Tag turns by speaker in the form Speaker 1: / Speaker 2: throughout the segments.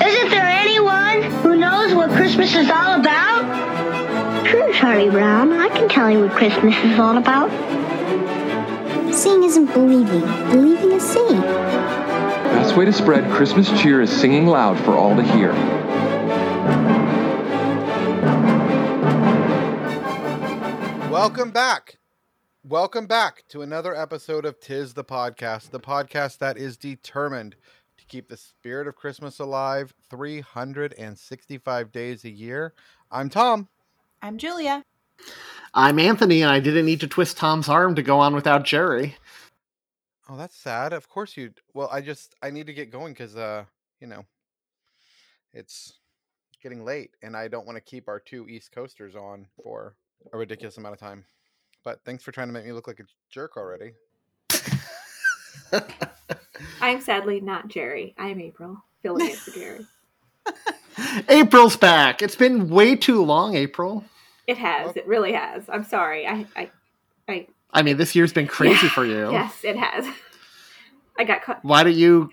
Speaker 1: Isn't there anyone who knows what Christmas is all about? Sure, Charlie Brown. I can tell you what Christmas is all about. Seeing isn't believing. Believing is seeing.
Speaker 2: Best way to spread Christmas cheer is singing loud for all to hear.
Speaker 3: Welcome back. Welcome back to another episode of Tis the Podcast, the podcast that is determined to keep the spirit of Christmas alive 365 days a year. I'm Thom.
Speaker 4: I'm Julia.
Speaker 5: I'm Anthony, and I didn't need to twist Thom's arm to go on without Gerry.
Speaker 3: Oh, that's sad. Of course you. Well, I just I need to get going because uh, you know, it's getting late, and I don't want to keep our two East Coasters on for a ridiculous amount of time. But thanks for trying to make me look like a jerk already.
Speaker 4: I'm sadly not Gerry. I'm April, filling in for Gerry.
Speaker 5: April's back. It's been way too long, April.
Speaker 4: It has. It really has. I'm sorry. I, I, I.
Speaker 5: I mean, this year's been crazy
Speaker 4: Yeah.
Speaker 5: for you.
Speaker 4: Yes, it has. I got caught.
Speaker 5: Why don't you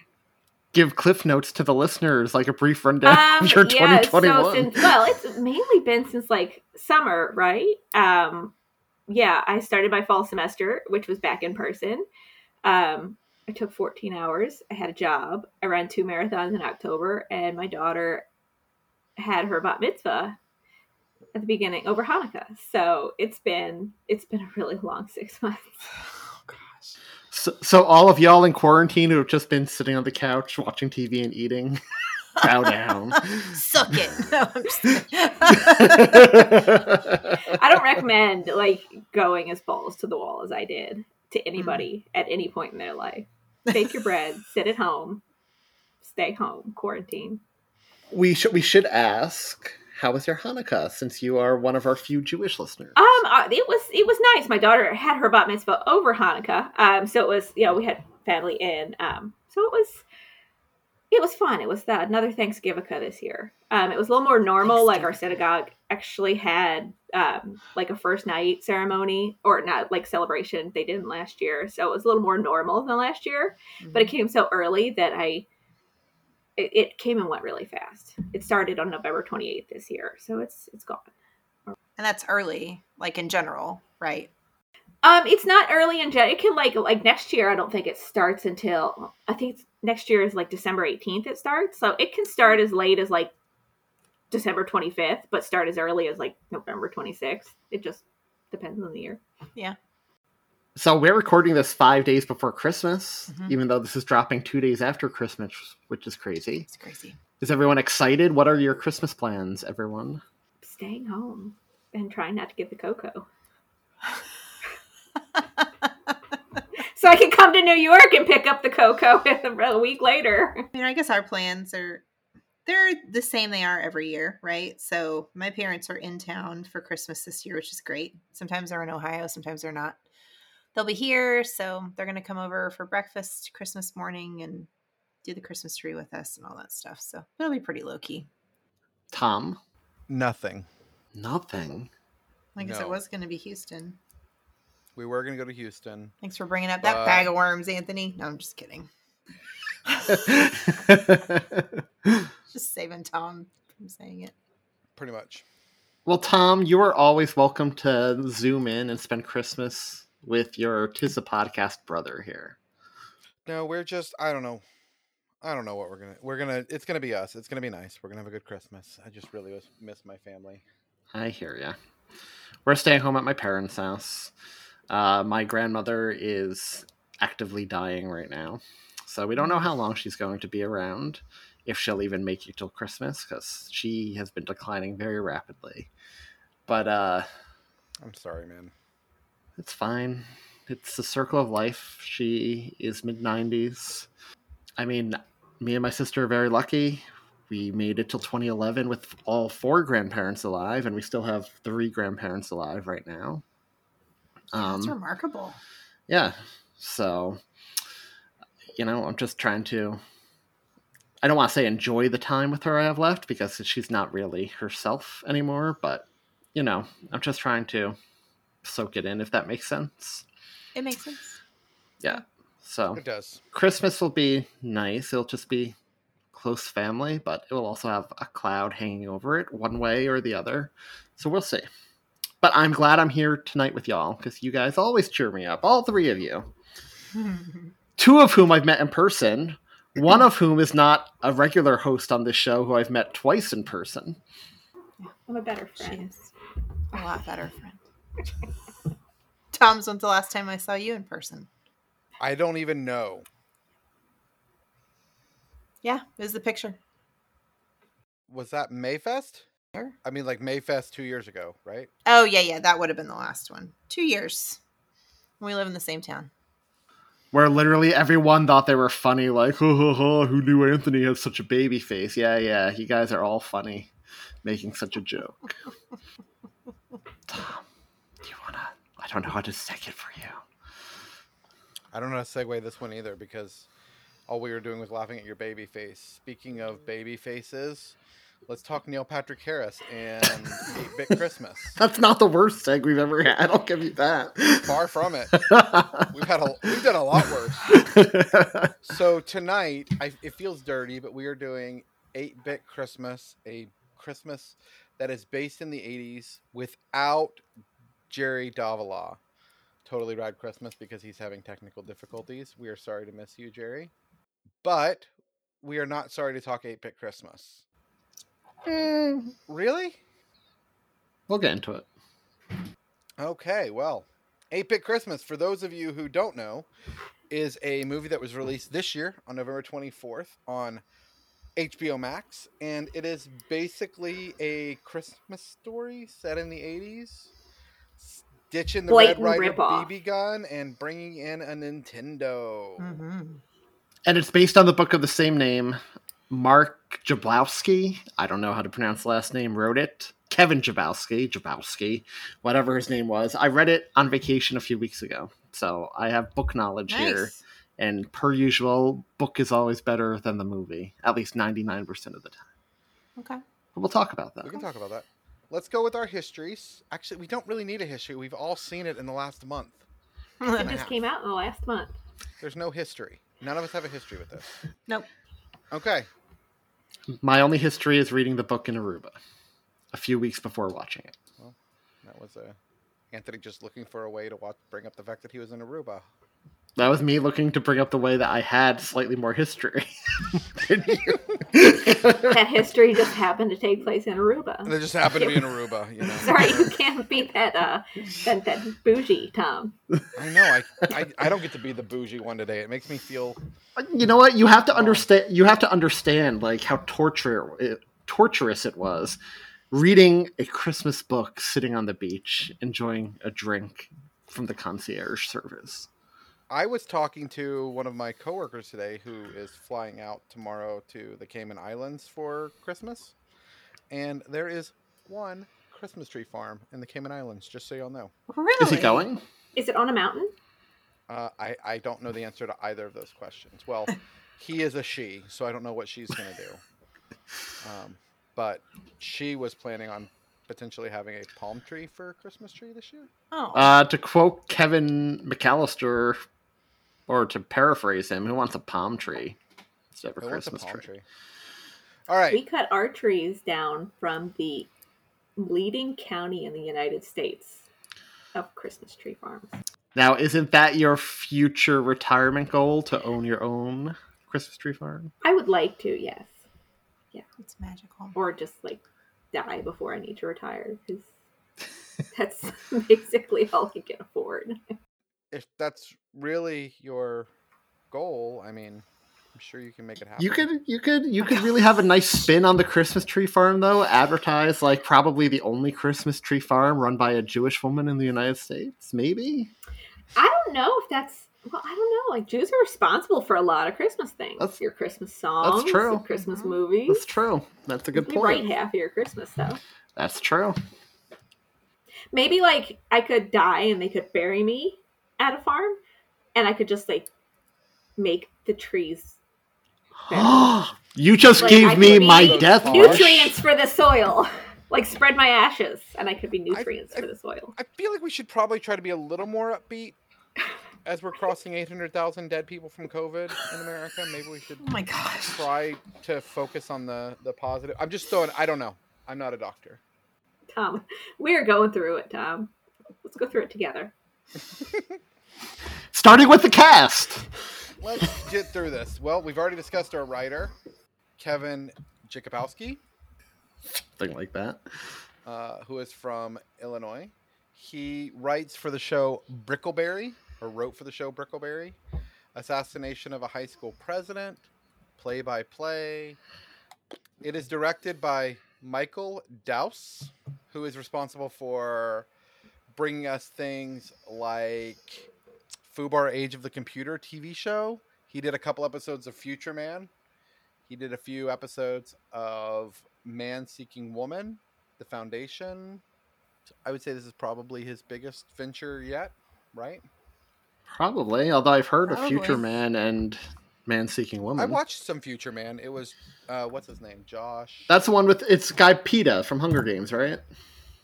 Speaker 5: give cliff notes to the listeners, like a brief rundown of your
Speaker 4: Um, yeah,
Speaker 5: 2021?
Speaker 4: so since well, it's mainly been since like summer, right? Um, yeah, I started my fall semester, which was back in person. Um, I took 14 hours. I had a job. I ran two marathons in October, and my daughter had her bat mitzvah at the beginning over Hanukkah. So it's been it's been a really long six months.
Speaker 5: Oh, so, so all of y'all in quarantine who have just been sitting on the couch watching TV and eating, bow down.
Speaker 6: Suck it. No, I'm just-
Speaker 4: I don't recommend like going as balls to the wall as I did to anybody mm. at any point in their life. Take your bread, sit at home, stay home, quarantine.
Speaker 5: we should we should ask, how was your Hanukkah? Since you are one of our few Jewish listeners.
Speaker 4: Um, uh, it was it was nice. My daughter had her bat mitzvah over Hanukkah, um, so it was you know we had family in, um, so it was it was fun. It was that another Thanksgiving this year. Um, it was a little more normal. Like our synagogue actually had um, like a first night ceremony or not like celebration they didn't last year, so it was a little more normal than last year. But it came so early that I it, it came and went really fast. It started on November twenty eighth this year, so it's it's gone.
Speaker 6: and that's early, like in general, right?
Speaker 4: Um, it's not early in Jan. It can like like next year. I don't think it starts until I think it's, next year is like December eighteenth. It starts, so it can start as late as like December twenty fifth, but start as early as like November twenty sixth. It just depends on the year.
Speaker 6: Yeah.
Speaker 5: So we're recording this five days before Christmas,
Speaker 6: Mhm.
Speaker 5: even though this is dropping two days after Christmas, which is crazy.
Speaker 6: It's crazy.
Speaker 5: Is everyone excited? What are your Christmas plans, everyone?
Speaker 4: Staying home and trying not to get the cocoa, so I can come to New York and pick up the cocoa a week later.
Speaker 6: I mean, I guess our plans are they're the same they are every year, right? So my parents are in town for Christmas this year, which is great. Sometimes they're in Ohio, sometimes they're not. They'll be here, so they're going to come over for breakfast Christmas morning and do the Christmas tree with us and all that stuff. So it'll be pretty low key.
Speaker 5: Thom?
Speaker 3: Nothing.
Speaker 5: Nothing.
Speaker 6: I guess
Speaker 3: No.
Speaker 6: it was going to be Houston.
Speaker 3: We were gonna go to Houston.
Speaker 6: Thanks for bringing up that bag of worms, Anthony. No, I'm just kidding. Just saving Thom from saying it.
Speaker 3: Pretty much.
Speaker 5: well, Thom, you are always welcome to zoom in and spend Christmas with your Tis the Podcast brother here.
Speaker 3: No, we're just I don't know. I don't know what we're gonna we're gonna it's gonna be us. It's gonna be nice. We're gonna have a good Christmas. I just really miss my family.
Speaker 5: I hear ya. We're staying home at my parents' house. Uh, my grandmother is actively dying right now, so we don't know how long she's going to be around. If she'll even make it till Christmas, because she has been declining very rapidly. But uh,
Speaker 3: I'm sorry, man.
Speaker 5: it's fine. It's the circle of life. She is mid 90s. I mean, me and my sister are very lucky. we made it till 2011 with all four grandparents alive, and we still have three grandparents alive right now.
Speaker 6: That's
Speaker 5: Um,
Speaker 6: remarkable.
Speaker 5: yeah, so you know, I'm just trying to. I don't want to say enjoy the time with her I have left because she's not really herself anymore, but you know, I'm just trying to soak it in if that makes sense.
Speaker 6: It makes sense.
Speaker 5: Yeah. So
Speaker 3: It does.
Speaker 5: Christmas will be nice. It'll just be close family, but it will also have a cloud hanging over it, one way or the other. So we'll see. But I'm glad I'm here tonight with y'all because you guys always cheer me up, all three of you. Two of whom I've met in person, mm-hmm. one of whom is not a regular host on this show who I've met twice in person.
Speaker 4: I'm a better friend.
Speaker 6: She's a lot better friend. Thom's when's the last time I saw you in person?
Speaker 3: I don't even know.
Speaker 6: Yeah, it was the picture.
Speaker 3: Was that Mayfest?
Speaker 6: Sure.
Speaker 3: I mean, like Mayfest two years ago, right?
Speaker 6: Oh yeah, yeah, that would have been the last one. Two years. We live in the same town.
Speaker 5: Where literally everyone thought they were funny, like, ho, ho, ho, who knew Anthony had such a baby face? Yeah, yeah, you guys are all funny, making such a joke. Thom, do you wanna? I don't know how to seg it for you.
Speaker 3: I don't know how to segue this one either because all we were doing was laughing at your baby face. Speaking of baby faces, let's talk Neil Patrick Harris and 8 Bit Christmas.
Speaker 5: That's not the worst seg we've ever had. I'll give you that.
Speaker 3: Far from it. We've had a we've done a lot worse. So tonight, I, it feels dirty, but we are doing 8 Bit Christmas, a Christmas that is based in the 80s without Gerry Davila. Totally Rad Christmas because he's having technical difficulties. We are sorry to miss you, Gerry. But we are not sorry to talk 8 Bit Christmas. Really?
Speaker 5: we'll get into it.
Speaker 3: Okay, well, 8 Bit Christmas, for those of you who don't know, is a movie that was released this year on November 24th on HBO Max, and it is basically a Christmas story set in the 80s, ditching the
Speaker 4: Blatant
Speaker 3: Red Ryder
Speaker 4: ripoff.
Speaker 3: BB gun and bringing in a Nintendo.
Speaker 6: Mm-hmm.
Speaker 5: And it's based on the book of the same name. Mark Jablowski, I don't know how to pronounce the last name, wrote it. Kevin Jablowski, Jablowski, whatever his name was. I read it on vacation a few weeks ago. So I have book knowledge here. And per usual, book is always better than the movie, at least 99% of the time.
Speaker 6: Okay.
Speaker 5: But we'll talk about that.
Speaker 3: We can talk about that. Let's go with our histories. Actually, we don't really need a history. We've all seen it in the last month.
Speaker 4: It just came out in the last month.
Speaker 3: There's no history. None of us have a history with this.
Speaker 6: Nope.
Speaker 3: Okay.
Speaker 5: My only history is reading the book in Aruba a few weeks before watching it.
Speaker 3: Well, That was uh, Anthony just looking for a way to watch, bring up the fact that he was in Aruba.
Speaker 5: That was me looking to bring up the way that I had slightly more history.
Speaker 4: That history just happened to take place in Aruba.
Speaker 3: And it just happened to be in Aruba, you know.
Speaker 4: Sorry, you can't be that uh that, that bougie, Thom.
Speaker 3: I know. I, I I don't get to be the bougie one today. It makes me feel.
Speaker 5: you know what? You have to understand. You have to understand like how torture it, torturous it was reading a Christmas book, sitting on the beach, enjoying a drink from the concierge service.
Speaker 3: I was talking to one of my coworkers today who is flying out tomorrow to the Cayman Islands for Christmas, and there is one Christmas tree farm in the Cayman Islands. Just so y'all know.
Speaker 6: Really?
Speaker 5: Is he going?
Speaker 4: Is it on a mountain?
Speaker 3: Uh, I I don't know the answer to either of those questions. Well, he is a she, so I don't know what she's gonna do. Um, but she was planning on potentially having a palm tree for a Christmas tree this year.
Speaker 6: Oh.
Speaker 5: Uh, to quote Kevin McAllister, or to paraphrase him, who wants a palm tree instead of a
Speaker 3: Who wants a
Speaker 5: Christmas
Speaker 3: palm
Speaker 5: tree?
Speaker 3: tree? All right.
Speaker 4: We cut our trees down from the leading county in the United States of Christmas tree farms.
Speaker 5: Now, isn't that your future retirement goal to own your own Christmas tree farm?
Speaker 4: I would like to, yes. Yeah.
Speaker 6: It's magical.
Speaker 4: Or just like die before I need to retire because that's basically all I can afford.
Speaker 3: If that's really your goal, I mean, I'm sure you can make it happen.
Speaker 5: You could, you could, you oh, could really have a nice spin on the Christmas tree farm, though. Advertise like probably the only Christmas tree farm run by a Jewish woman in the United States, maybe.
Speaker 4: I don't know if that's Well, I don't know. Like Jews are responsible for a lot of Christmas things.
Speaker 5: That's-
Speaker 4: your Christmas songs.
Speaker 5: true.
Speaker 4: your Christmas mm-hmm. movies.
Speaker 5: That's true. That's a good
Speaker 4: They write
Speaker 5: point.
Speaker 4: half of your Christmas stuff.
Speaker 5: That's true.
Speaker 4: Maybe like I could die and they could bury me at a farm, and I could just like make the trees
Speaker 5: you just
Speaker 4: Like,
Speaker 5: gave
Speaker 4: I
Speaker 5: me my death
Speaker 4: nutrients for the soil. Like spread my ashes, and I could be nutrients for the soil.
Speaker 3: I feel like we should probably try to be a little more upbeat as we're crossing 800,000 dead people from COVID in America. Maybe we should
Speaker 6: Oh my gosh.
Speaker 3: try to focus on the the positive. I'm just throwing. I don't know. I'm not a doctor.
Speaker 4: Thom, we're going through it. Thom, let's go through it together.
Speaker 5: Starting with the cast.
Speaker 3: Let's get through this. Well, we've already discussed our writer, Kevin Jakubowski,
Speaker 5: Thing like that.
Speaker 3: uh, who is from Illinois. He writes for the show Brickleberry, or wrote for the show Brickleberry, Assassination of a High School President, Play by Play. It is directed by Michael Dowse, who is responsible for bringing us things like Fubar Age of the Computer TV show. He did a couple episodes of Future Man. He did a few episodes of Man Seeking Woman, The Foundation. I would say this is probably his biggest venture yet, right?
Speaker 5: Probably, although I've heard of Future Man and Man Seeking Woman.
Speaker 3: I watched some Future Man. It was uh, what's his name? Josh.
Speaker 5: That's the one with it's Guy Peeta from Hunger Games, right?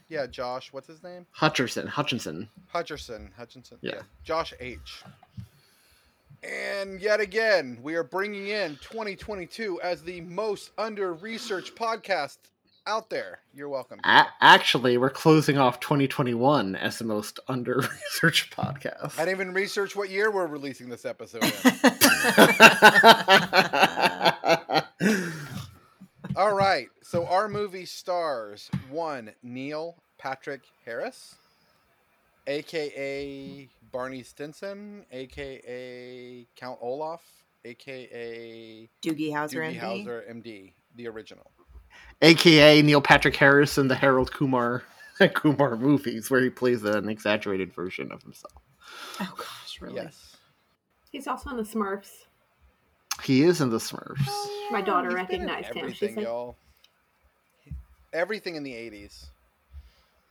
Speaker 3: Yeah, Josh. What's his name?
Speaker 5: Hutcherson, Hutchinson.
Speaker 3: Hutcherson. Hutchinson.
Speaker 5: Yeah.
Speaker 3: Josh H. And yet again, we are bringing in 2022 as the most under researched podcast out there. You're welcome.
Speaker 5: A- actually, we're closing off 2021 as the most under researched podcast.
Speaker 3: I didn't even research what year we're releasing this episode in. All right. So our movie stars one Neil Patrick Harris, aka Barney Stinson, aka Count Olaf, aka
Speaker 6: Doogie Howser,
Speaker 3: Doogie
Speaker 6: MD.
Speaker 3: Howser, MD, the original.
Speaker 5: AKA Neil Patrick Harris in the Harold Kumar Kumar movies, where he plays an exaggerated version of himself.
Speaker 6: Oh gosh, really?
Speaker 3: Yes.
Speaker 4: He's also in the Smurfs.
Speaker 5: He is in the Smurfs.
Speaker 4: My daughter
Speaker 3: He's been in
Speaker 4: recognized him. She's
Speaker 3: Everything,
Speaker 4: like,
Speaker 3: y'all. Everything in the '80s.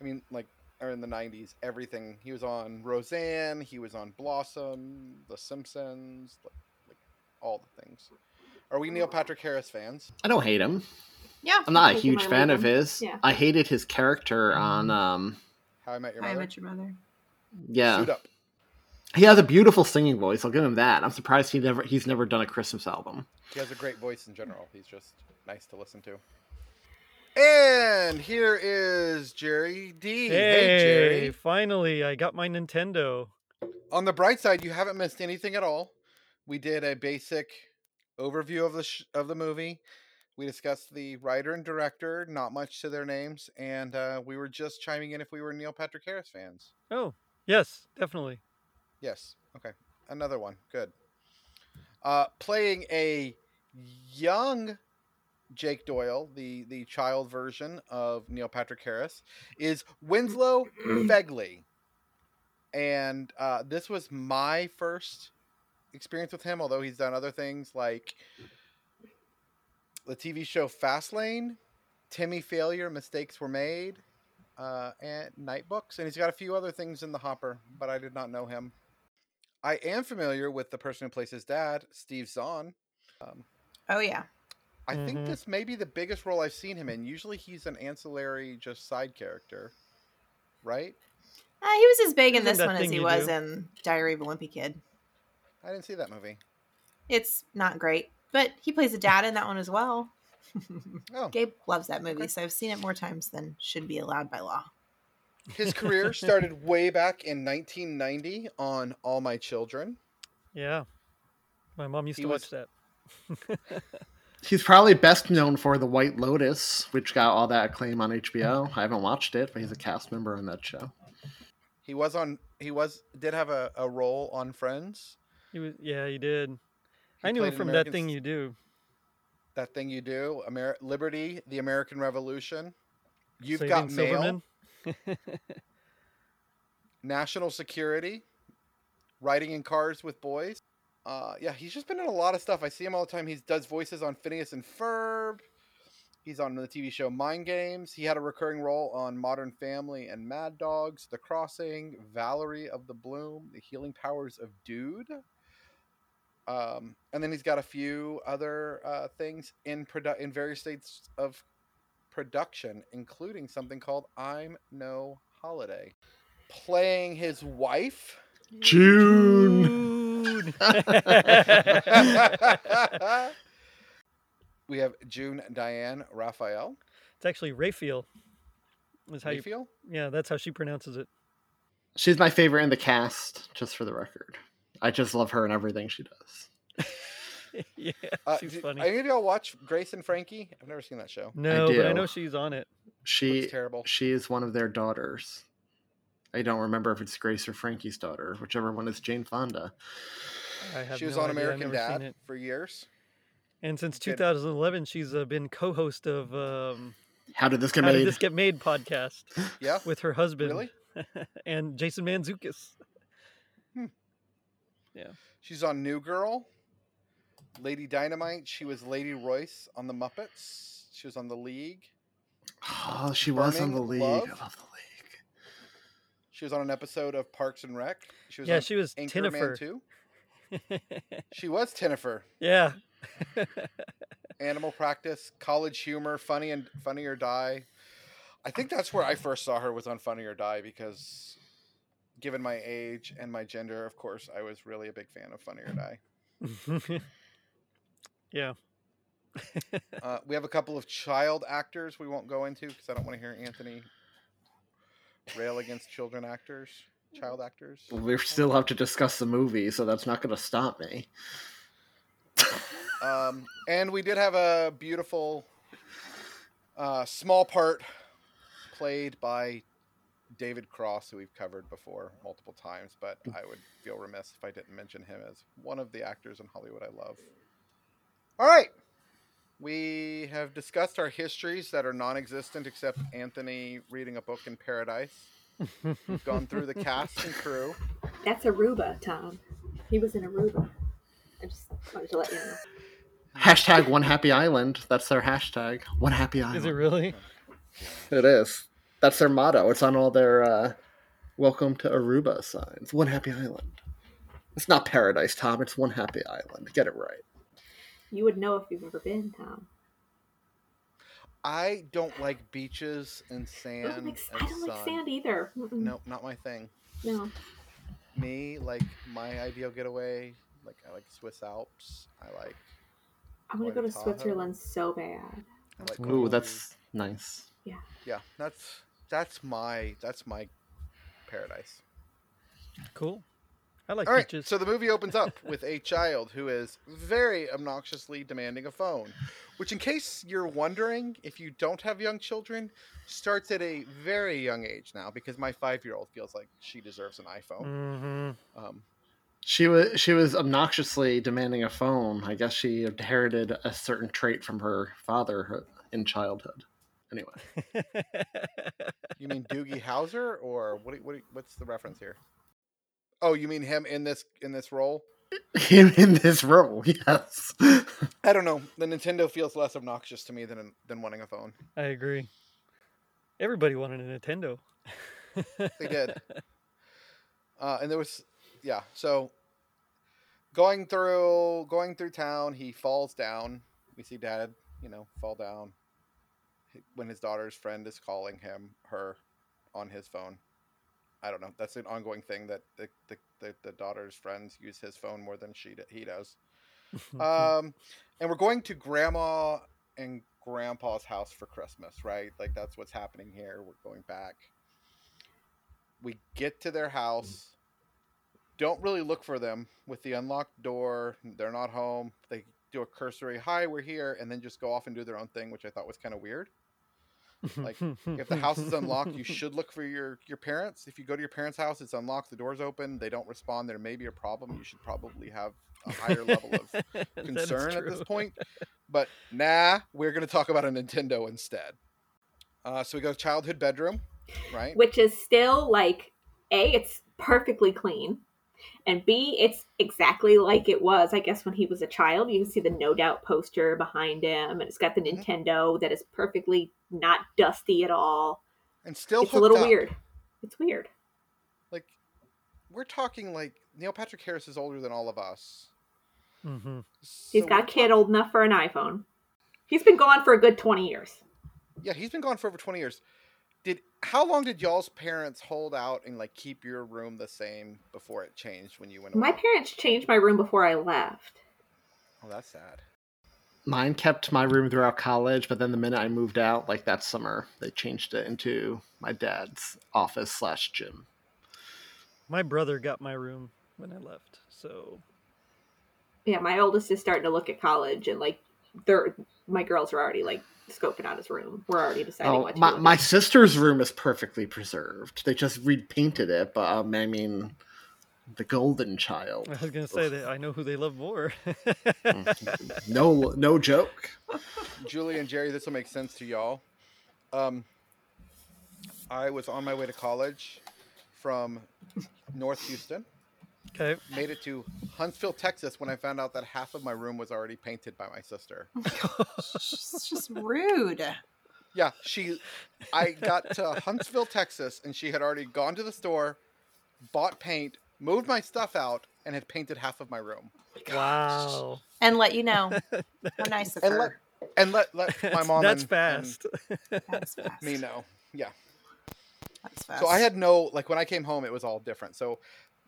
Speaker 3: I mean, like, or in the '90s. Everything. He was on Roseanne. He was on Blossom, The Simpsons, like, like all the things. Are we Neil Patrick Harris fans?
Speaker 5: I don't hate him.
Speaker 6: Yeah.
Speaker 5: I'm not a huge fan
Speaker 4: like
Speaker 5: of
Speaker 4: him.
Speaker 5: his.
Speaker 4: Yeah.
Speaker 5: I hated his character on um
Speaker 3: How I Met Your
Speaker 6: I
Speaker 3: Mother.
Speaker 6: met your mother.
Speaker 5: yeah.
Speaker 3: Suit up.
Speaker 5: He has a beautiful singing voice. I'll give him that. I'm surprised he never he's never done a Christmas album.
Speaker 3: He has a great voice in general. He's just nice to listen to. And here is Gerry D. Hey, Gerry.
Speaker 7: finally, I got my Nintendo.
Speaker 3: On the bright side, you haven't missed anything at all. We did a basic overview of the sh- of the movie. We discussed the writer and director, not much to their names, and uh, we were just chiming in if we were Neil Patrick Harris fans.
Speaker 7: Oh, yes, definitely.
Speaker 3: Yes. Okay. Another one. Good. Uh, playing a young Jake Doyle, the the child version of Neil Patrick Harris, is Winslow Fegley, and uh, this was my first experience with him. Although he's done other things like the TV show Fast Layne, Timmy Failure, Mistakes Were Made, uh, and Nightbooks, and he's got a few other things in the hopper, but I did not know him. I am familiar with the person who plays his dad, Steve Zahn. Um,
Speaker 6: Oh yeah.
Speaker 3: I think
Speaker 7: Mhm.
Speaker 3: this may be the biggest role I've seen him in. Usually he's an ancillary, just side character, right?
Speaker 6: Uh, he was as big in
Speaker 7: Isn't
Speaker 6: this one as he was
Speaker 7: do?
Speaker 6: in Diary of a Wimpy Kid.
Speaker 3: I didn't see that movie.
Speaker 6: It's not great, but he plays a dad in that one as well.
Speaker 3: Oh.
Speaker 6: Gabe loves that movie, so I've seen it more times than should be allowed by law.
Speaker 3: His career started way back in 1990 on All My Children.
Speaker 7: Yeah. My mom used
Speaker 3: He
Speaker 7: to
Speaker 3: was-
Speaker 7: watch that.
Speaker 5: He's probably best known for The White Lotus, which got all that acclaim on HBO. I haven't watched it, but he's a cast member on that show.
Speaker 3: He was on. He was did have a, a role on Friends.
Speaker 7: He was, yeah, he did.
Speaker 3: He
Speaker 7: I knew him from
Speaker 3: American
Speaker 7: that thing you do.
Speaker 3: That thing you do, Amer- Liberty, the American Revolution. You've
Speaker 7: Saving
Speaker 3: got mail,
Speaker 7: Silverman.
Speaker 3: National security, riding in cars with boys. Uh, yeah, he's just been in a lot of stuff. I see him all the time. He does voices on Phineas and Ferb. He's on the TV show Mind Games. He had a recurring role on Modern Family and Mad Dogs, The Crossing, Valley of the Boom, The Healing Powers of Dude. Um, and then he's got a few other uh, things in produ- in various states of production, including something called I'm No Holiday. Playing his wife,
Speaker 5: June.
Speaker 3: we have June Diane Raphael.
Speaker 7: It's actually Raphael. Is how
Speaker 3: Raphael?
Speaker 7: you Yeah, that's how she pronounces it.
Speaker 5: She's my favorite in the cast, just for the record. I just love her and everything she does.
Speaker 7: yeah,
Speaker 3: Uh,
Speaker 7: she's
Speaker 3: did
Speaker 7: funny.
Speaker 3: Any of y'all watch Grace and Frankie? I've never seen that show.
Speaker 7: no, but I know she's on it.
Speaker 5: She
Speaker 3: Looks terrible.
Speaker 5: she is one of their daughters. I don't remember if it's Grace or Frankie's daughter, whichever one is Jane Fonda.
Speaker 7: I have
Speaker 3: She was
Speaker 7: no
Speaker 3: on
Speaker 7: idea.
Speaker 3: American Dad for years.
Speaker 7: And since 2011, she's uh, been co-host of um,
Speaker 5: How did this get
Speaker 7: How
Speaker 5: made?
Speaker 7: Did This Get Made podcast
Speaker 3: Yeah.
Speaker 7: with her husband
Speaker 3: Really?
Speaker 7: and Jason Mantzoukas.
Speaker 3: yeah She's on New Girl, Lady Dynamite. She was Lady Royce on The Muppets. She was on The League.
Speaker 5: Oh, she was on the league.
Speaker 3: Love?
Speaker 5: I love the league.
Speaker 3: She was on an episode of Parks and Rec. She was
Speaker 7: Yeah,
Speaker 3: on
Speaker 7: she was
Speaker 3: Anchorman
Speaker 7: Tinnifer.
Speaker 3: too. She was Tinnifer.
Speaker 7: yeah.
Speaker 3: Animal Practice, College Humor, Funny and Funny or Die. I think that's where I first saw her was on Funny or Die because, given my age and my gender, of course, I was really a big fan of Funny or Die.
Speaker 7: yeah.
Speaker 3: Uh, we have a couple of child actors we won't go into because I don't want to hear Anthony rail against children actors, child actors.
Speaker 5: We still have to discuss the movie, so that's not going to stop me.
Speaker 3: Um, and we did have a beautiful uh, small part played by David Cross, who we've covered before multiple times, but I would feel remiss if I didn't mention him as one of the actors in Hollywood I love. All right. We have discussed our histories that are non existent except Anthony reading a book in paradise. We've gone through the cast and crew.
Speaker 4: That's Aruba, Thom. He was in Aruba. I just wanted to let you know.
Speaker 5: Hashtag One Happy Island. That's their hashtag. One Happy Island.
Speaker 7: Is it really?
Speaker 5: It is. That's their motto. It's on all their uh, welcome to Aruba signs. One Happy Island. It's not paradise, Thom. It's One Happy Island. Get it right.
Speaker 4: You would know if you've ever been, Thom.
Speaker 3: I don't like beaches and
Speaker 4: I
Speaker 3: sand
Speaker 4: don't like,
Speaker 3: and
Speaker 4: I don't like sand either. Mm-mm.
Speaker 3: Nope, not my thing.
Speaker 4: No.
Speaker 3: Me, like my ideal getaway, like I like Swiss Alps. I like
Speaker 4: I want to go to
Speaker 3: to Tahoe.
Speaker 4: Switzerland so bad.
Speaker 3: I like
Speaker 5: Ooh,
Speaker 3: to-
Speaker 5: that's nice.
Speaker 3: Yeah. Yeah, that's that's my that's my paradise.
Speaker 7: Cool. I like
Speaker 3: All right,
Speaker 7: beaches.
Speaker 3: so the movie opens up with a child who is very obnoxiously demanding a phone, which, in case you're wondering, if you don't have young children, starts at a very young age now because my five-year-old feels like she deserves an iPhone.
Speaker 7: hmm
Speaker 3: Um,
Speaker 5: She was she was obnoxiously demanding a phone. I guess she inherited a certain trait from her father in childhood. Anyway,
Speaker 3: You mean Doogie Howser, or what? What? What's the reference here? Oh, you mean him in this in this role?
Speaker 5: him in this role, yes.
Speaker 3: I don't know. The Nintendo feels less obnoxious to me than than wanting a phone.
Speaker 7: I agree. Everybody wanted a Nintendo.
Speaker 3: They did. Uh, and there was, yeah. So going through going through town, he falls down. We see Dad, you know, fall down when his daughter's friend is calling him her on his phone. I don't know. That's an ongoing thing that the the, the, the daughter's friends use his phone more than she he does. Um, and we're going to grandma and grandpa's house for Christmas, right? Like that's what's happening here. We're going back. We get to their house. Don't really look for them with the unlocked door. They're not home. They do a cursory "Hi, we're here," and then just go off and do their own thing, which I thought was kind of weird. Like, If the house is unlocked, you should look for your your parents. If you go to your parents' house, it's unlocked, the door's open, they don't respond. There may be a problem. You should probably have a higher level of concern at this point. But nah, we're going to talk about a Nintendo instead. Uh, so we go to childhood bedroom, right?
Speaker 4: Which is still like, A, it's perfectly clean. And B, it's exactly like it was, I guess, when he was a child. You can see the No Doubt poster behind him, and it's got the
Speaker 3: Mm-hmm.
Speaker 4: Nintendo that is perfectly not dusty at all.
Speaker 3: And still
Speaker 4: it's a little
Speaker 3: up.
Speaker 4: weird. It's weird.
Speaker 3: Like, we're talking like Neil Patrick Harris is older than all of us.
Speaker 7: Mm-hmm.
Speaker 4: He's got a kid old enough for an iPhone. He's been gone for a good 20 years.
Speaker 3: Yeah, he's been gone for over twenty years. Did how long did y'all's parents hold out and like keep your room the same before it changed when you went away?
Speaker 4: My parents changed my room before I left.
Speaker 3: Oh, that's sad.
Speaker 5: Mine kept my room throughout college, but then the minute I moved out, like that summer, they changed it into my dad's office slash gym.
Speaker 7: My brother got my room when I left, so
Speaker 4: Yeah, my oldest is starting to look at college, and like, they're my girls are already like scoping out his room. We're already deciding
Speaker 5: Oh,
Speaker 4: what to
Speaker 5: my,
Speaker 4: do.
Speaker 5: my sister's room is perfectly preserved. They just repainted it, but um, I mean, the golden child.
Speaker 7: I was gonna say that I know who they love more.
Speaker 5: No, no joke.
Speaker 3: Julie and Gerry, this will make sense to y'all. Um, I was on my way to college from North Houston.
Speaker 7: Okay.
Speaker 3: Made it to Huntsville, Texas, when I found out that half of my room was already painted by my sister.
Speaker 6: Oh it's just rude.
Speaker 3: Yeah, she. I got to Huntsville, Texas, and she had already gone to the store, bought paint, moved my stuff out, and had painted half of my room.
Speaker 7: Wow.
Speaker 6: And let you know how nice of
Speaker 3: And
Speaker 6: her.
Speaker 3: let and let let my mom
Speaker 7: That's
Speaker 3: and,
Speaker 7: fast.
Speaker 6: That's fast.
Speaker 3: and me know. Yeah.
Speaker 6: That's fast.
Speaker 3: So I had no like when I came home, it was all different. So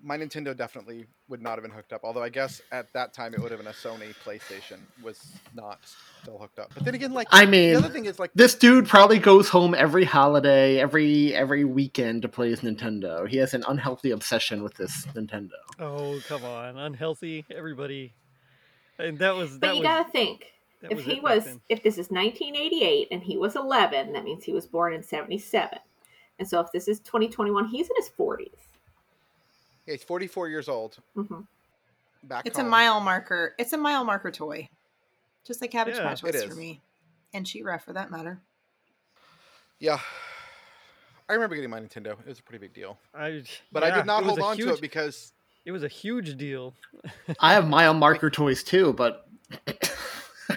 Speaker 3: my Nintendo definitely would not have been hooked up. Although I guess at that time it would have been a Sony PlayStation was not still hooked up. But then again, like
Speaker 5: I mean,
Speaker 3: the other thing is like
Speaker 5: this dude probably goes home every holiday, every every weekend to play his Nintendo. He has an unhealthy obsession with this Nintendo.
Speaker 7: Oh come on, unhealthy. Everybody, and that was that
Speaker 4: But you
Speaker 7: was
Speaker 4: gotta think if
Speaker 7: was
Speaker 4: he was if this is 1988 and he was 11 that means he was born in 77 and so if this is 2021 he's in his 40s
Speaker 3: yeah, he's 44 years old.
Speaker 4: Mhm.
Speaker 3: Back
Speaker 6: It's a mile marker. It's a mile marker toy, just like Cabbage
Speaker 7: Yeah,
Speaker 6: Patch
Speaker 3: it
Speaker 6: was for me, and She-Ra for that matter.
Speaker 3: Yeah. I remember getting my Nintendo. It was a pretty big deal.
Speaker 7: I,
Speaker 3: But I did not hold
Speaker 7: a
Speaker 3: on to it because
Speaker 7: it was a huge deal.
Speaker 5: I have mile marker toys too, but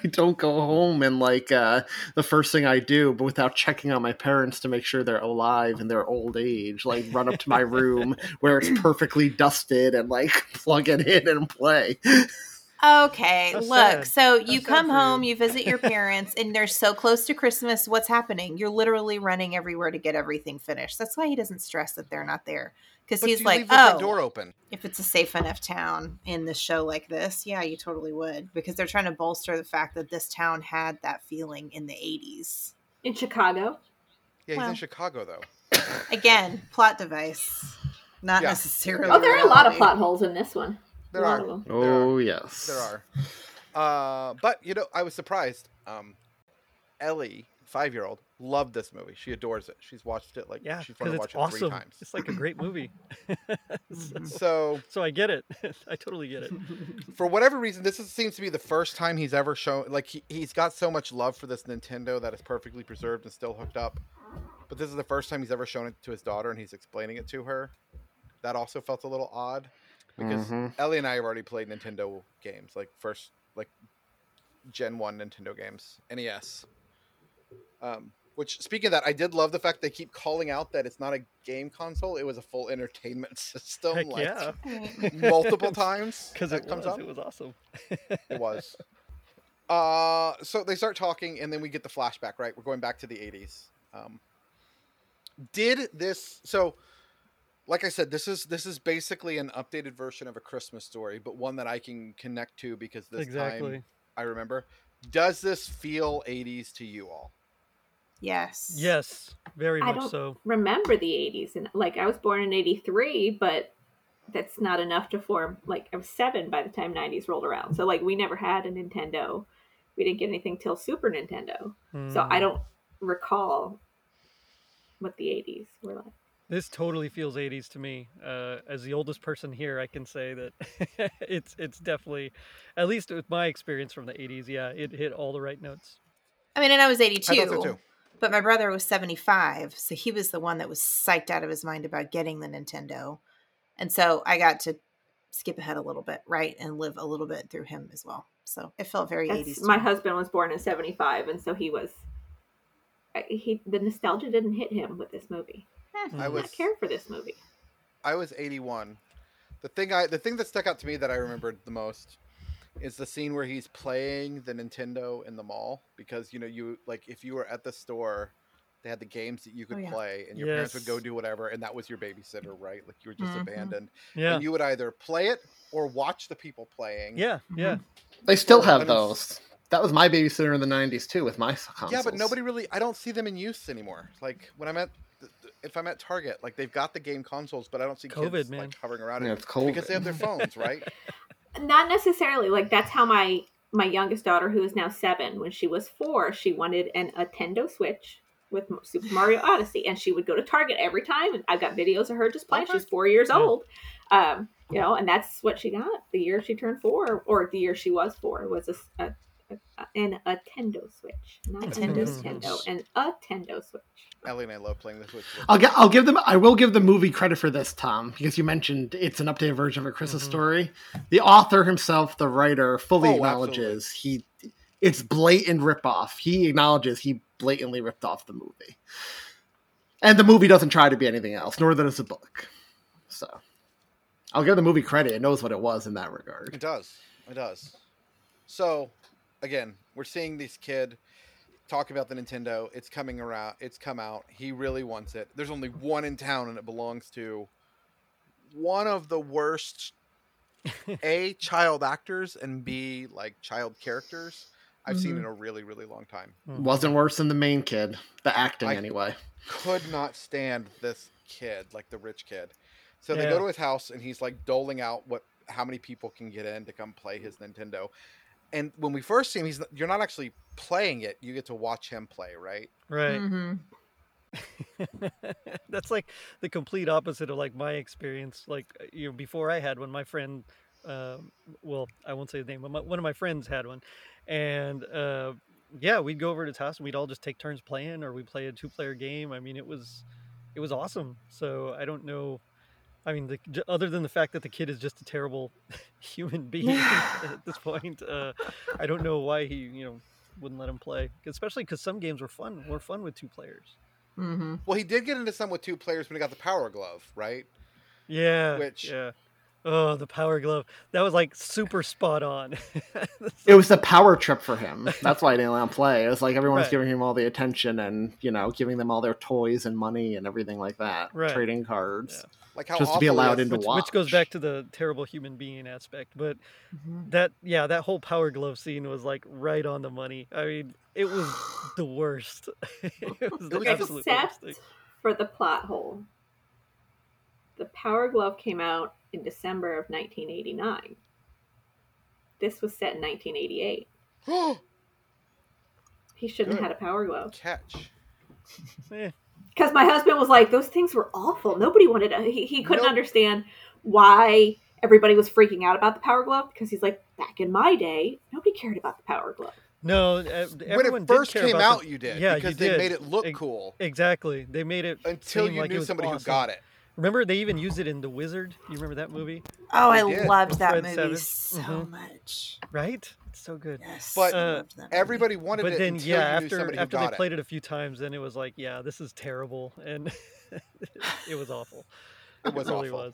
Speaker 5: I don't go home and like uh, the first thing I do, but without checking on my parents to make sure they're alive in their old age, like run up to my room where it's perfectly dusted and like plug it in and play.
Speaker 6: Okay,
Speaker 7: How
Speaker 6: look.
Speaker 7: sad.
Speaker 6: So you
Speaker 7: sad
Speaker 6: come
Speaker 7: for
Speaker 6: home,
Speaker 7: you.
Speaker 6: you visit your parents, and they're so close to Christmas. What's happening? You're literally running everywhere to get everything finished. That's why he doesn't stress that they're not there, because he's
Speaker 3: you
Speaker 6: like,
Speaker 3: leave the
Speaker 6: oh,
Speaker 3: door open.
Speaker 6: if it's a safe enough town in the show like this, yeah, you totally would, because they're trying to bolster the fact that this town had that feeling in the '80s.
Speaker 4: in chicago
Speaker 3: Yeah, he's
Speaker 6: Well.
Speaker 3: in Chicago though.
Speaker 6: Again, plot device, not
Speaker 3: Yeah.
Speaker 6: necessarily.
Speaker 4: oh there are a lot of plot holes in this one
Speaker 3: There are.
Speaker 4: of them.
Speaker 3: There are.
Speaker 5: Oh yes,
Speaker 3: There are. Uh, but you know, I was surprised. Um, Ellie, five year old, loved this movie. She adores it. She's watched it like
Speaker 7: Yeah,
Speaker 3: she's wanted
Speaker 7: because
Speaker 3: to
Speaker 7: it's
Speaker 3: watch it three
Speaker 7: awesome.
Speaker 3: times.
Speaker 7: It's like a great movie. so,
Speaker 3: So
Speaker 7: so I get it. I totally get it.
Speaker 3: for whatever reason, this is, seems to be the first time he's ever shown like he, he's got so much love for this Nintendo that is perfectly preserved and still hooked up. But this is the first time he's ever shown it to his daughter and he's explaining it to her. That also felt a little odd because
Speaker 5: Mhm.
Speaker 3: Ellie and I have already played Nintendo games, like first like Gen One Nintendo games, NES. Um, which speaking of that, I did love the fact they keep calling out that it's not a game console; it was a full entertainment system.
Speaker 7: Heck
Speaker 3: like,
Speaker 7: yeah.
Speaker 3: multiple times
Speaker 7: Because it
Speaker 3: comes
Speaker 7: was.
Speaker 3: up.
Speaker 7: It was awesome.
Speaker 3: It was. Uh, so they start talking, and then we get the flashback. Right, we're going back to the '80s. Um, did this? So, like I said, this is this is basically an updated version of a Christmas story, but one that I can connect to because this
Speaker 7: Exactly.
Speaker 3: time I remember. Does this feel '80s to you all?
Speaker 6: Yes.
Speaker 7: Yes, very
Speaker 4: i
Speaker 7: much
Speaker 4: don't
Speaker 7: so.
Speaker 4: remember the 80s and like i was born in 83 but that's not enough to form like i was seven by the time 90s rolled around so like we never had a nintendo we didn't get anything till super nintendo so i
Speaker 7: Mm.
Speaker 4: don't recall what the 80s were like
Speaker 7: This totally feels 80s to me. Uh, as the oldest person here, I can say that it's it's definitely, at least with my experience from the 80s, yeah, it hit all the right notes.
Speaker 6: I mean, and I was
Speaker 3: I
Speaker 6: 82,
Speaker 3: thought so too.
Speaker 6: But my brother was 75, so he was the one that was psyched out of his mind about getting the Nintendo. And so I got to skip ahead a little bit, right, and live a little bit through him as well. So it felt very
Speaker 4: That's-
Speaker 6: 80s.
Speaker 4: my
Speaker 6: me.
Speaker 4: husband was born in 75 and so he was he the nostalgia didn't hit him with this movie
Speaker 6: Eh,
Speaker 3: I
Speaker 4: I
Speaker 3: was
Speaker 4: care for this movie
Speaker 3: I was 81. The thing I the thing that stuck out to me that I remembered the most is the scene where he's playing the Nintendo in the mall because you know you like if you were at the store they had the games that you could
Speaker 6: Oh, yeah.
Speaker 3: play and your parents would go do whatever and that was your babysitter right like you were just
Speaker 6: Mhm.
Speaker 3: abandoned
Speaker 7: Yeah.
Speaker 3: and you would either play it or watch the people playing
Speaker 7: Yeah. Yeah.
Speaker 5: They still
Speaker 3: Or
Speaker 5: have
Speaker 3: when-
Speaker 5: those. That was my babysitter in the '90s too, with my consoles.
Speaker 3: yeah but nobody really I don't see them in use anymore like when I'm at th- th- if I'm at Target like they've got the game consoles but I don't see
Speaker 7: COVID,
Speaker 3: kids
Speaker 7: man.
Speaker 3: like hovering around
Speaker 5: Yeah,
Speaker 3: it
Speaker 5: it's cold
Speaker 3: because they have their phones right
Speaker 4: not necessarily like that's how my my youngest daughter who is now seven when she was four she wanted an Nintendo Switch with Super Mario Odyssey and she would go to Target every time and I've got videos of her just playing. She's four years
Speaker 7: Yeah.
Speaker 4: old. Um you know and that's what she got the year she turned four or the year she was four was a, a- a- an a Nintendo Switch not a
Speaker 6: Nintendo
Speaker 4: Nintendo
Speaker 6: Switch.
Speaker 4: an a Nintendo Switch
Speaker 3: Ellie and I love playing the Switch
Speaker 5: I'll get. I'll give them. I will give the movie credit for this, Thom, because you mentioned it's an updated version of a Christmas
Speaker 7: Mhm.
Speaker 5: story. The author himself, the writer, fully
Speaker 3: Oh,
Speaker 5: acknowledges he. It's blatant ripoff. He acknowledges he blatantly ripped off the movie, and the movie doesn't try to be anything else, nor does the book. So, I'll give the movie credit. It knows what it was in that regard.
Speaker 3: It does. It does. So, again, we're seeing this kid talk about the Nintendo. It's coming around. It's come out. He really wants it. There's only one in town, and it belongs to one of the worst a child actors and b like child characters I've seen in mm-hmm. a really really long time. Mm-hmm.
Speaker 5: Wasn't worse than the main kid. The acting,
Speaker 3: I-
Speaker 5: anyway.
Speaker 3: Could not stand this kid, like the rich kid. So they go to his house, and he's like doling out what how many people can get in to come play his Nintendo. And when we first see him, he's you're not actually playing it; you get to watch him play, right?
Speaker 7: Right.
Speaker 6: Mhm.
Speaker 7: That's like the complete opposite of like my experience. Like uh, you know, before I had one, my friend, uh, well, I won't say the name, but my, one of my friends had one, and uh, yeah, we'd go over to his house and we'd all just take turns playing, or we'd play a two-player game. I mean, it was, it was awesome. So I don't know. I mean, the, j- other than the fact that the kid is just a terrible human being at this point, uh, I don't know why he, you know, wouldn't let him play. Especially because some games were fun, were fun with two players.
Speaker 6: Mhm.
Speaker 3: Well, he did get into some with two players when he got the Power Glove, right?
Speaker 7: Yeah.
Speaker 3: Which-
Speaker 7: yeah. Oh, the power glove. That was like super spot on.
Speaker 5: It was the power trip for him. That's why I didn't let him play. It was like everyone's
Speaker 7: Right.
Speaker 5: giving him all the attention and, you know, giving them all their toys and money and everything like that.
Speaker 7: Right.
Speaker 5: Trading cards.
Speaker 3: Like how
Speaker 5: Just to be allowed into
Speaker 7: which,
Speaker 5: watch.
Speaker 7: which goes back to the terrible human being aspect. But
Speaker 6: Mhm.
Speaker 7: that, yeah, that whole power glove scene was like right on the money. I mean, it was the worst. it was the
Speaker 3: was
Speaker 7: absolute
Speaker 4: except
Speaker 7: worst thing.
Speaker 4: for the plot hole. The Power Glove came out in December of 1989. This was set in 1988. He shouldn't
Speaker 3: Good.
Speaker 4: have had a Power Glove.
Speaker 3: Catch.
Speaker 4: Because my husband was like, those things were awful. Nobody wanted to. He, he couldn't
Speaker 3: Nope.
Speaker 4: understand why everybody was freaking out about the Power Glove because he's like, back in my day, nobody cared about the Power Glove.
Speaker 7: no, uh,
Speaker 3: When
Speaker 7: everyone
Speaker 3: it
Speaker 7: did
Speaker 3: first
Speaker 7: care
Speaker 3: came out,
Speaker 7: the-
Speaker 3: you did
Speaker 7: Yeah,
Speaker 3: because
Speaker 7: you
Speaker 3: they
Speaker 7: did.
Speaker 3: made it look
Speaker 7: Ex-
Speaker 3: cool
Speaker 7: Exactly. They made it
Speaker 3: until
Speaker 7: seem
Speaker 3: you
Speaker 7: like it
Speaker 3: knew
Speaker 7: was
Speaker 3: somebody who
Speaker 7: awesome.
Speaker 3: got it.
Speaker 7: Remember, they even used it in The Wizard. You remember that movie?
Speaker 6: Oh, I
Speaker 3: did.
Speaker 6: loved that
Speaker 7: Fred
Speaker 6: movie
Speaker 7: Savage.
Speaker 6: so
Speaker 7: Mhm.
Speaker 6: much.
Speaker 7: Right? It's so good.
Speaker 6: Yes,
Speaker 3: But,
Speaker 7: uh,
Speaker 6: loved that movie.
Speaker 3: Everybody wanted
Speaker 7: but
Speaker 3: it
Speaker 7: then
Speaker 3: until
Speaker 7: yeah
Speaker 3: you
Speaker 7: after after they
Speaker 3: got
Speaker 7: played
Speaker 3: it.
Speaker 7: it. a few times then it was like yeah this is terrible and it was awful
Speaker 3: It was
Speaker 7: really
Speaker 3: awful.
Speaker 7: was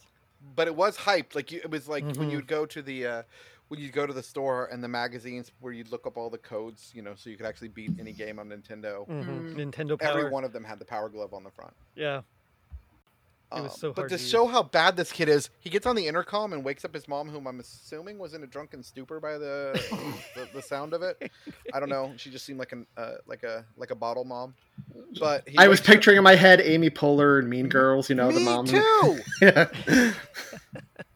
Speaker 3: But it was hyped. Like you, it was like when
Speaker 7: Mhm.
Speaker 3: you'd go to the uh, when you'd go to the store and the magazines where you'd look up all the codes, you know, so you could actually beat any game on Nintendo.
Speaker 7: Mhm.
Speaker 6: Mm.
Speaker 7: nintendo power
Speaker 3: Every one of them had the Power Glove on the front.
Speaker 7: yeah It was
Speaker 3: Um,
Speaker 7: so
Speaker 3: but to
Speaker 7: to
Speaker 3: show how bad this kid is, he gets on the intercom and wakes up his mom, whom I'm assuming was in a drunken stupor by the the, the sound of it. I don't know. She just seemed like an uh, like a like a bottle mom. But he
Speaker 5: I was
Speaker 3: wakes up-
Speaker 5: picturing in my head Amy Poehler and Mean Girls, you know,
Speaker 3: Me
Speaker 5: the mom.
Speaker 3: too.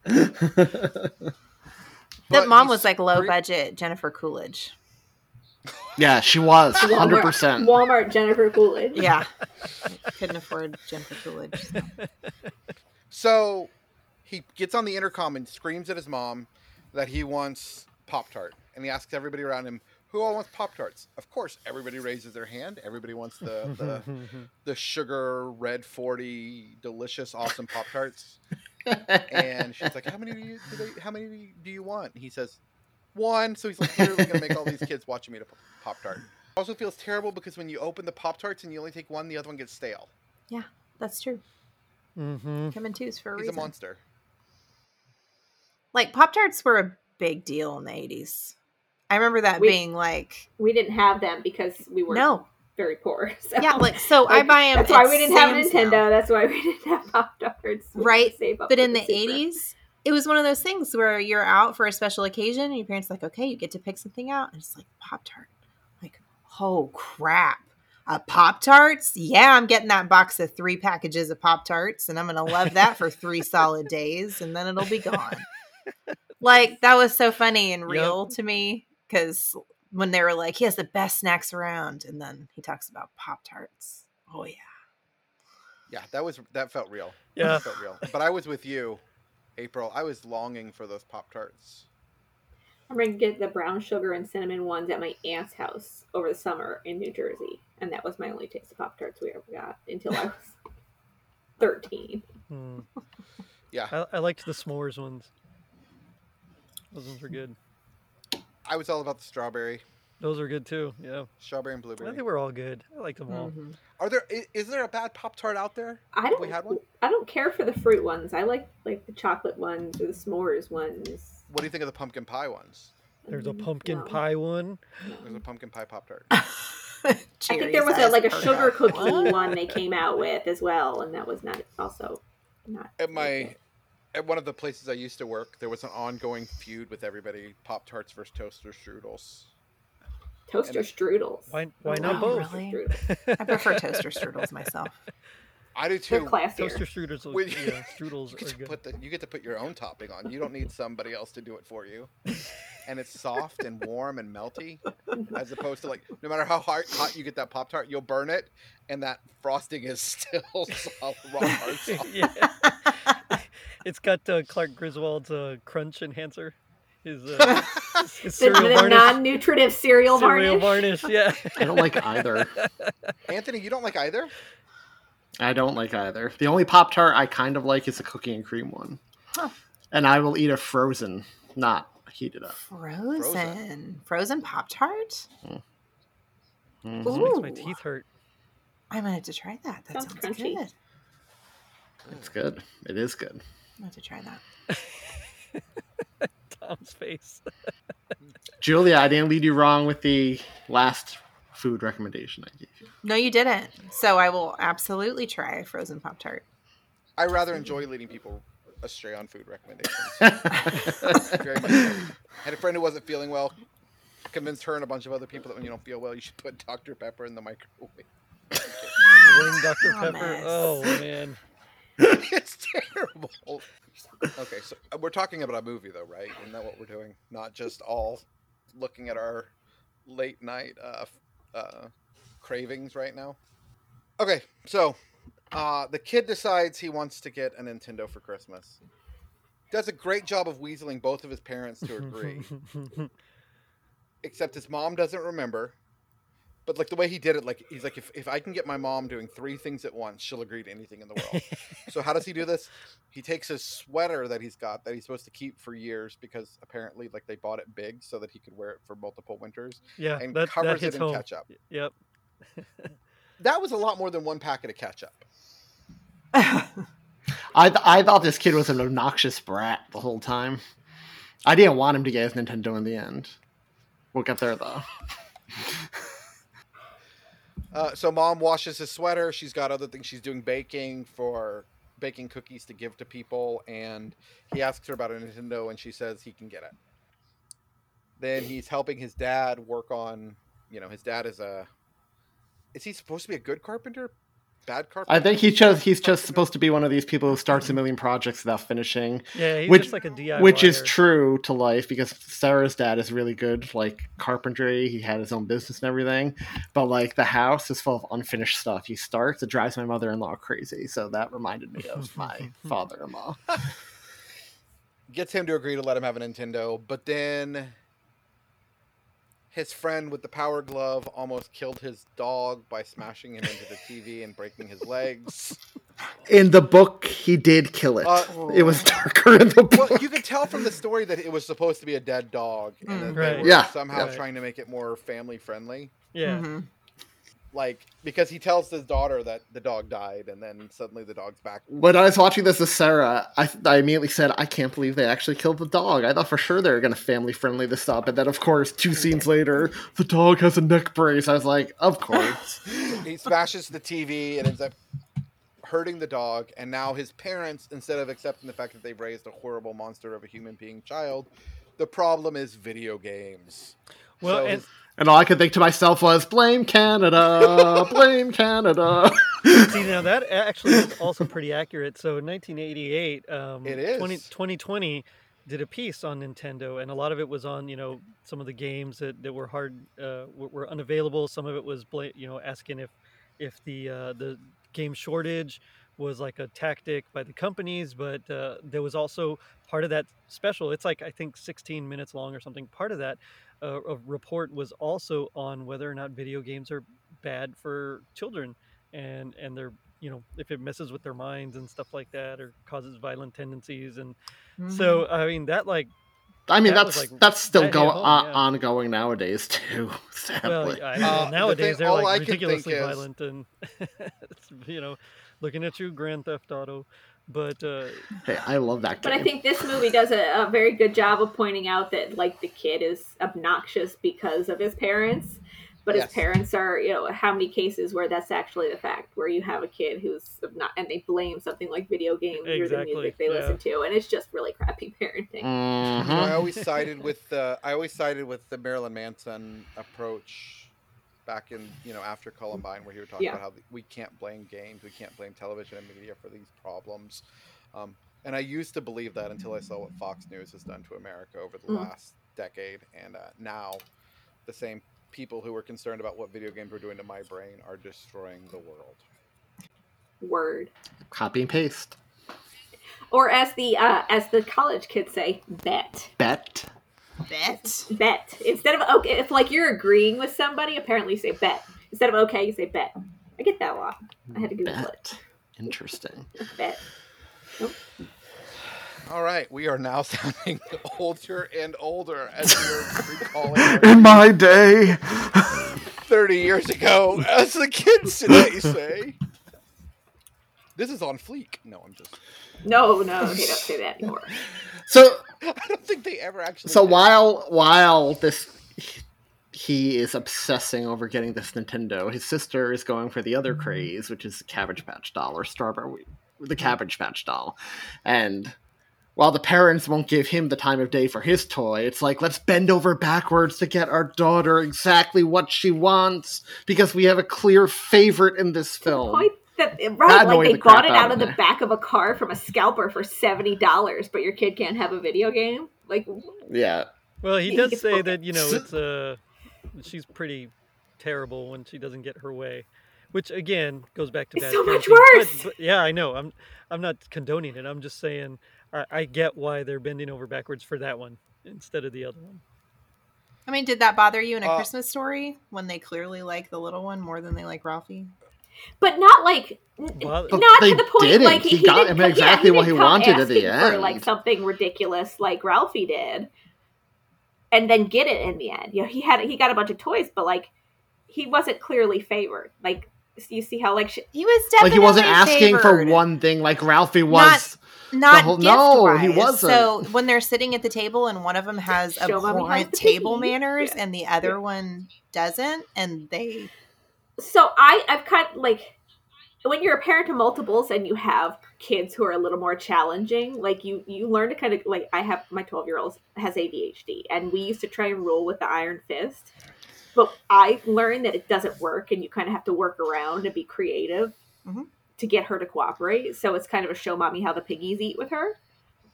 Speaker 6: That mom was like low budget Jennifer Coolidge.
Speaker 5: Yeah, she was. 100%.
Speaker 4: Walmart, Walmart Jennifer Coolidge.
Speaker 6: Yeah, couldn't afford Jennifer Coolidge. so.
Speaker 3: So he gets on the intercom and screams at his mom that he wants Pop Tart, and he asks everybody around him, "Who all wants Pop Tarts?" Of course, everybody raises their hand. Everybody wants the the, the sugar red forty delicious awesome Pop Tarts. and she's like, "How many do you do they, how many do you, do you want?" He says, "One." So he's like, "Literally gonna make all these kids watch him eat a pop tart." Also feels terrible because when you open the pop tarts and you only take one, the other one gets stale.
Speaker 6: Yeah, that's true.
Speaker 7: Mm-hmm.
Speaker 6: Come in twos for a
Speaker 3: He's
Speaker 6: reason.
Speaker 3: a monster.
Speaker 6: Like Pop Tarts were a big deal in the eighties. I remember that
Speaker 4: We-
Speaker 6: being like
Speaker 4: We didn't have them because we were
Speaker 6: no,
Speaker 4: very poor. So.
Speaker 6: yeah, like so I buy them.
Speaker 4: That's why we didn't have a Nintendo. That's why we didn't have Pop Tarts.
Speaker 6: right?
Speaker 4: Save up
Speaker 6: But in the eighties, it was one of those things where you're out for a special occasion, and your parents are like, okay, you get to pick something out, and it's like Pop Tart. Like, oh crap. Uh, a Pop Tarts? Yeah, I'm getting that box of three packages of Pop Tarts, and I'm gonna love that for three solid days, and then it'll be gone. like that was so funny and real to me because when they were like, he has the best snacks around, and then he talks about Pop Tarts. Oh yeah.
Speaker 3: Yeah, that was that felt real.
Speaker 7: Yeah.
Speaker 3: that felt real. But I was with you, April. I was longing for those pop tarts.
Speaker 4: I'm going to get the brown sugar and cinnamon ones at my aunt's house over the summer in New Jersey. And that was my only taste of Pop Tarts we ever got until I was 13.
Speaker 7: Hmm.
Speaker 3: Yeah,
Speaker 7: I, I liked the s'mores ones. Those ones were good.
Speaker 3: I was all about the strawberry,
Speaker 7: Those were good too. Yeah,
Speaker 3: strawberry and blueberry.
Speaker 7: I think we're all good. I like them all.
Speaker 6: Mhm.
Speaker 3: Are there? Is, Is there a bad pop tart out there?
Speaker 4: I don't.
Speaker 3: we had one?
Speaker 4: I don't care for the fruit ones. I like like the chocolate ones or the s'mores ones.
Speaker 3: What do you think of the pumpkin pie ones?
Speaker 7: There's a
Speaker 4: Mm,
Speaker 7: pumpkin
Speaker 4: no.
Speaker 7: pie one.
Speaker 3: There's a pumpkin pie pop tart.
Speaker 4: I think there was a, like a sugar cookie one they came out with as well, and that was not also not.
Speaker 3: At my, at one of the places I used to work, there was an ongoing feud with everybody: pop tarts versus toaster strudels.
Speaker 4: Toaster
Speaker 3: and-
Speaker 4: strudels.
Speaker 7: Why? Why
Speaker 4: I
Speaker 7: not
Speaker 4: love
Speaker 7: both?
Speaker 6: Really?
Speaker 4: strudels.
Speaker 6: I prefer toaster strudels myself.
Speaker 3: I do too.
Speaker 4: They're
Speaker 3: too.
Speaker 4: classier.
Speaker 7: Toaster strudels.
Speaker 3: When-
Speaker 7: yeah, strudels
Speaker 3: You get
Speaker 7: are
Speaker 3: to
Speaker 7: good.
Speaker 3: put the you get to put your own topping on. You don't need somebody else to do it for you. And it's soft and warm and melty, as opposed to like no matter how hot, hot you get that pop tart, you'll burn it, and that frosting is still solid, raw hard soft.
Speaker 7: yeah. it's got uh, Clark Griswold's uh, crunch enhancer. His, uh, his
Speaker 4: The,
Speaker 7: cereal
Speaker 4: the
Speaker 7: varnish.
Speaker 4: non-nutritive cereal,
Speaker 7: cereal
Speaker 4: varnish.
Speaker 7: varnish. Yeah.
Speaker 5: I don't like either.
Speaker 3: Anthony, you don't like either?
Speaker 5: I don't like either. The only Pop Tart I kind of like is the cookie and cream one.
Speaker 6: Huh.
Speaker 5: And I will eat a frozen, not heated up.
Speaker 6: Frozen. Frozen, Pop Tart?
Speaker 5: Mhm.
Speaker 7: This makes my teeth hurt.
Speaker 6: I'm gonna have to try that. That
Speaker 4: Sounds
Speaker 6: sounds,
Speaker 4: crunchy.
Speaker 6: good.
Speaker 5: It's good. It is good.
Speaker 6: I'm gonna have to try that.
Speaker 7: Thom's face.
Speaker 5: Julia, I didn't lead you wrong with the last food recommendation I gave you.
Speaker 6: No, you didn't. So I will absolutely try a frozen Pop Tart.
Speaker 3: I rather enjoy leading people astray on food recommendations. Very much. So. I had a friend who wasn't feeling well. Convinced her and a bunch of other people that when you don't feel well, you should put Dr. Pepper in the microwave.
Speaker 7: Wing Dr. Oh,
Speaker 6: Pepper.
Speaker 7: Oh man.
Speaker 3: it's terrible. Okay, so uh, we're talking about a movie, though, right? Isn't that what we're doing? Not just all looking at our late night uh, uh, cravings right now. Okay, so uh, the kid decides he wants to get a Nintendo for Christmas. Does a great job of weaseling both of his parents to agree, except his mom doesn't remember. But like the way he did it, like he's like, if, if I can get my mom doing three things at once, she'll agree to anything in the world. so how does he do this? He takes his sweater that he's got that he's supposed to keep for years because apparently like they bought it big so that he could wear it for multiple winters
Speaker 7: yeah,
Speaker 3: and
Speaker 7: that,
Speaker 3: covers
Speaker 7: that
Speaker 3: it in
Speaker 7: home.
Speaker 3: ketchup.
Speaker 7: Yep.
Speaker 3: That was a lot more than one packet of ketchup.
Speaker 5: I, th- I thought this kid was an obnoxious brat the whole time. I didn't want him to get his Nintendo in the end. We'll get there though.
Speaker 3: Uh, so mom washes his sweater. She's got other things she's doing baking for baking cookies to give to people, and he asks her about a Nintendo, and she says he can get it. Then he's helping his dad work on, you know, his dad is a. Is he supposed to be a good carpenter? Bad carpenter?
Speaker 5: I think he's just he's just supposed to be one of these people who starts a million projects without finishing.
Speaker 7: Yeah, he's
Speaker 5: which
Speaker 7: just like a DIY.
Speaker 5: which is true to life because Sarah's dad is really good, like carpentry. He had his own business and everything, but like the house is full of unfinished stuff. He starts, it drives my mother-in-law crazy. So that reminded me of my father-in-law.
Speaker 3: gets him to agree to let him have a Nintendo, but then his friend with the power glove almost killed his dog by smashing him into the TV and breaking his legs.
Speaker 5: In the book, he did kill it.
Speaker 3: Uh,
Speaker 5: it was darker in the book.
Speaker 3: Well, you could tell from the story that it was supposed to be a dead dog, and then they
Speaker 7: Right.
Speaker 3: were
Speaker 5: Yeah.
Speaker 3: somehow
Speaker 7: Right.
Speaker 3: trying to make it more family friendly.
Speaker 7: Yeah.
Speaker 6: Mm-hmm.
Speaker 3: Like because he tells his daughter that the dog died, and then suddenly the dog's back.
Speaker 5: When I was watching this with Sarah, I, I immediately said, I can't believe they actually killed the dog. I thought for sure they were going to family friendly this up. And then, of course, two scenes later, the dog has a neck brace. I was like, of course.
Speaker 3: he smashes the TV and ends up hurting the dog. And now his parents, instead of accepting the fact that they've raised a horrible monster of a human being child, the problem is video games.
Speaker 7: Well,
Speaker 3: So
Speaker 7: and
Speaker 3: his-
Speaker 5: and all I could think to myself was, blame Canada, blame Canada.
Speaker 7: See, now that actually is also pretty accurate. So, 1988, um,
Speaker 3: It is.
Speaker 7: 20, 2020 did a piece on Nintendo, and a lot of it was on you know some of the games that, that were hard uh, were, were unavailable. Some of it was bla- you know asking if if the uh, the game shortage was like a tactic by the companies, but uh, there was also part of that special. It's like I think 16 minutes long or something. Part of that uh, a report was also on whether or not video games are bad for children and and they're you know if it messes with their minds and stuff like that or causes violent tendencies and so i mean that like
Speaker 5: I mean,
Speaker 7: that
Speaker 5: that's
Speaker 7: like,
Speaker 5: that's still
Speaker 7: that hit
Speaker 5: go-
Speaker 7: home,
Speaker 5: on,
Speaker 7: yeah.
Speaker 5: ongoing nowadays, too, sadly.
Speaker 7: well, I,
Speaker 3: Uh,
Speaker 7: well
Speaker 3: the
Speaker 7: nowadays
Speaker 3: thing-
Speaker 7: they're like
Speaker 3: can think
Speaker 7: ridiculously
Speaker 3: is-
Speaker 7: violent and you know looking at you grand theft auto but uh
Speaker 5: Hey, I love that
Speaker 4: But. I think this movie does a, a very good job of pointing out that like the kid is obnoxious because of his parents, but
Speaker 3: Yes.
Speaker 4: his parents are you know how many cases where that's actually the fact where you have a kid who's not and they blame something like video games or the music they
Speaker 7: yeah.
Speaker 4: listen to, and it's just really crappy parenting.
Speaker 5: Mhm.
Speaker 3: I always sided with the I always sided with the Marilyn Manson approach back in you know after Columbine, where he would talk
Speaker 4: Yeah.
Speaker 3: about how we can't blame games, we can't blame television and media for these problems. Um, and I used to believe that until I saw what Fox News has done to America over the
Speaker 4: Mm.
Speaker 3: last decade, and uh, now the same people who were concerned about what video games were doing to my brain are destroying the world.
Speaker 4: Word.
Speaker 5: Copy and paste.
Speaker 4: Or as the uh, as the college kids say, bet.
Speaker 5: Bet.
Speaker 6: Bet.
Speaker 4: Bet. Instead of okay, if like you're agreeing with somebody, apparently you say bet. Instead of okay, you say bet. I get that a lot. I had to Google
Speaker 5: Bet. Interesting.
Speaker 4: it. Bet.
Speaker 3: All right, we are now sounding older and older as we're recalling
Speaker 5: In my day.
Speaker 3: 30 years ago, as the kids today say. This is on fleek. No, I'm just.
Speaker 4: No, no, they don't say that anymore.
Speaker 5: So
Speaker 3: I don't think they ever actually.
Speaker 5: so
Speaker 3: did.
Speaker 5: while while this he is obsessing over getting this Nintendo, his sister is going for the other mm-hmm. craze, which is the Cabbage Patch doll or Strawberry the mm-hmm. Cabbage Patch doll. And while the parents won't give him the time of day for his toy, it's like let's bend over backwards to get our daughter exactly what she wants because we have a clear favorite in this film.
Speaker 4: Point that
Speaker 5: That
Speaker 4: right, like they
Speaker 5: the
Speaker 4: bought it
Speaker 5: out
Speaker 4: out
Speaker 5: of
Speaker 4: of the
Speaker 5: me.
Speaker 4: back of a car from a scalper for seventy dollars, but your kid can't have a video game. Like,
Speaker 5: Yeah.
Speaker 7: well he
Speaker 4: He
Speaker 7: does say
Speaker 4: broken.
Speaker 7: that you know it's uh she's pretty terrible when she doesn't get her way which again goes back to
Speaker 4: It's
Speaker 7: bad
Speaker 4: so much
Speaker 7: parenting, but-
Speaker 4: worse!
Speaker 7: but- yeah i know i'm i'm not condoning it i'm just saying I, I get why they're bending over backwards for that one instead of the other one
Speaker 6: I mean, did that bother you in a
Speaker 3: Uh,
Speaker 6: Christmas story when they clearly like the little one more than they like Ralphie?
Speaker 4: But not like
Speaker 7: Well,
Speaker 5: But
Speaker 4: not to the point
Speaker 5: didn't.
Speaker 4: like
Speaker 5: He got
Speaker 4: didn't
Speaker 5: him
Speaker 4: come- yeah,
Speaker 5: exactly what
Speaker 4: didn't
Speaker 5: he wanted at the
Speaker 4: asking for, like something ridiculous like Ralphie did, and then get it in the end. You know, he had he got a bunch of toys, but like he wasn't clearly favored. Like you see how like sh-
Speaker 6: He was definitely
Speaker 5: Like he wasn't asking for one thing like Ralphie was.
Speaker 6: Not
Speaker 5: whole- no, he wasn't.
Speaker 6: So when they're sitting at the table and one of them has
Speaker 4: Show mommy
Speaker 6: abhorrent
Speaker 4: the
Speaker 6: table manners
Speaker 4: Yeah.
Speaker 6: and the other one doesn't, and they
Speaker 4: so I I've kind of like when you're a parent of multiples and you have kids who are a little more challenging, like you you learn to kind of like I have my 12 year old has ADHD and we used to try and rule with the iron fist, but I learned that it doesn't work and you kind of have to work around and be creative
Speaker 6: Mhm.
Speaker 4: to get her to cooperate. So it's kind of a show mommy how the piggies eat with her.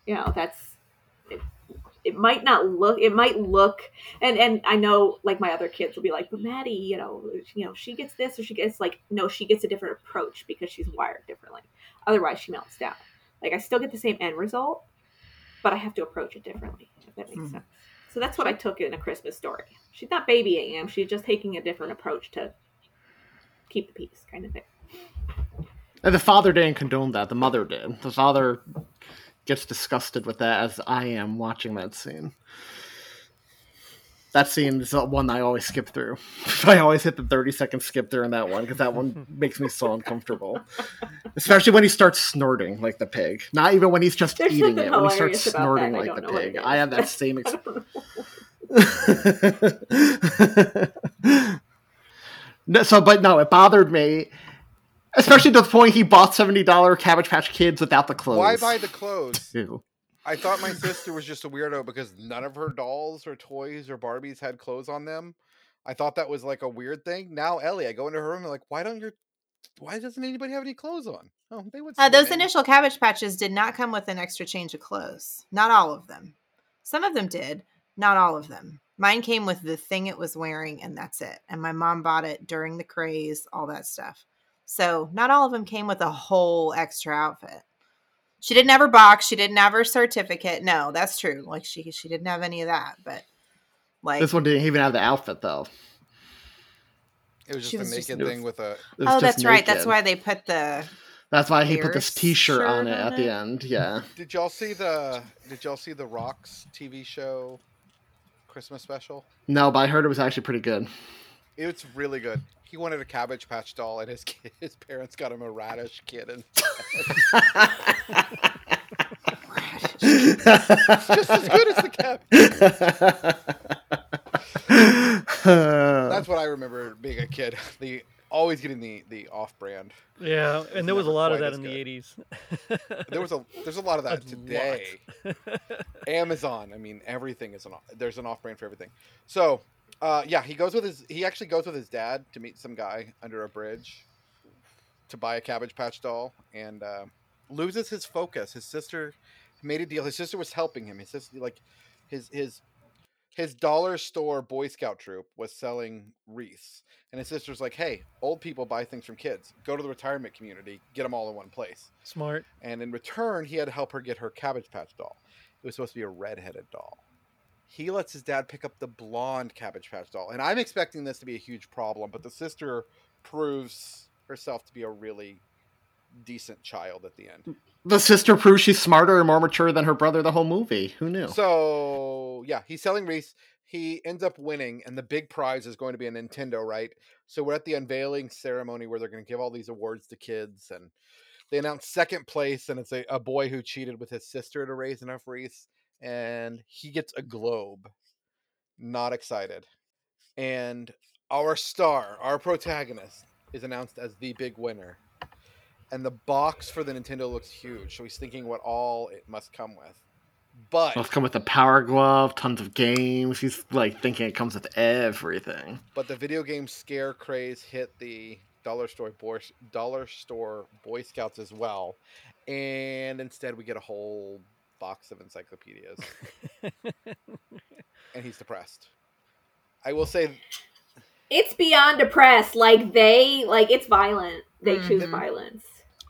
Speaker 4: You know that's. It, might not look it might look and and I know like my other kids will be like, but Maddie, you know, you know, she gets this or she gets like no, she gets a different approach because she's wired differently. Otherwise, she melts down. Like I still get the same end result, but I have to approach it differently. If that makes
Speaker 6: Mhm.
Speaker 4: sense. So that's what I took in a Christmas story. She's not babying him; she's just taking a different approach to keep the peace, kind of thing.
Speaker 5: And the father didn't condone that. The mother did. The father gets disgusted with that, as I am watching that scene. That scene is the one I always skip through. I always hit the 30 second skip in that one because that one makes me so uncomfortable. Especially when he starts snorting like the pig. Not even when he's just
Speaker 4: There's
Speaker 5: eating it, when he starts snorting like the pig. I have that same experience. No, so, but no, it bothered me, especially to the point he bought seventy dollar Cabbage Patch Kids without the clothes.
Speaker 3: Why buy the clothes?
Speaker 5: Ew.
Speaker 3: I thought my sister was just a weirdo because none of her dolls or toys or Barbies had clothes on them. I thought that was like a weird thing. Now Ellie, I go into her room and like, why don't your why doesn't anybody have any clothes on? Oh, they would.
Speaker 6: Uh, those
Speaker 3: in.
Speaker 6: initial cabbage patches did not come with an extra change of clothes. Not all of them. Some of them did, not all of them. Mine came with the thing it was wearing, and that's it. And my mom bought it during the craze, all that stuff. So not all of them came with a whole extra outfit. She didn't have her box. She didn't have her certificate. No, that's true. Like she she didn't have any of that. But like
Speaker 5: This one didn't even have the outfit though.
Speaker 3: It was just
Speaker 6: She
Speaker 3: a
Speaker 6: was just-
Speaker 3: naked thing with a.
Speaker 6: Oh,
Speaker 5: just
Speaker 6: that's right. That's why they put the
Speaker 5: That's why he put this T-shirt on it
Speaker 6: on
Speaker 5: at the end. Yeah.
Speaker 3: Did y'all see the Did y'all see the Rocks TV show Christmas special?
Speaker 5: No, but I heard it was actually pretty good.
Speaker 3: It's really good. He wanted a Cabbage Patch doll, and his kid, his parents got him a radish kitten. just as good as the Cabbage. That's what I remember being a kid. The always getting the the off brand.
Speaker 7: Yeah, and there was a lot of that in the eighties.
Speaker 3: There was a there's a lot of that
Speaker 7: A
Speaker 3: today. Amazon, I mean everything is an off- there's an off brand for everything. So, uh, yeah, he goes with his he actually goes with his dad to meet some guy under a bridge to buy a Cabbage Patch doll and uh, loses his focus. His sister made a deal. His sister was helping him. His sister like his his his dollar store Boy Scout troop was selling wreaths. And his sister's like, "Hey, old people buy things from kids. Go to the retirement community, get them all in one place."
Speaker 7: Smart.
Speaker 3: And in return, he had to help her get her Cabbage Patch doll. It was supposed to be a red-headed doll. He lets his dad pick up the blonde Cabbage Patch doll, and I'm expecting this to be a huge problem. But the sister proves herself to be a really decent child at the end.
Speaker 5: The sister proves she's smarter and more mature than her brother the whole movie. Who knew?
Speaker 3: So yeah, he's selling Reese. He ends up winning, and the big prize is going to be a Nintendo, right? So we're at the unveiling ceremony where they're going to give all these awards to kids, and they announce second place, and it's a, a boy who cheated with his sister to raise enough wreaths, and he gets a globe. Not excited. And our star, our protagonist, is announced as the big winner. And the box for the Nintendo looks huge, so he's thinking what all it must come with. But
Speaker 5: Must come with a power glove, tons of games. He's like thinking it comes with everything.
Speaker 3: but the video game scare craze hit the dollar store boy dollar store Boy Scouts as well, and instead we get a whole box of encyclopedias, and he's depressed. I will say,
Speaker 4: It's beyond depressed. Like they like it's violent. They choose
Speaker 6: Mhm.
Speaker 4: violence.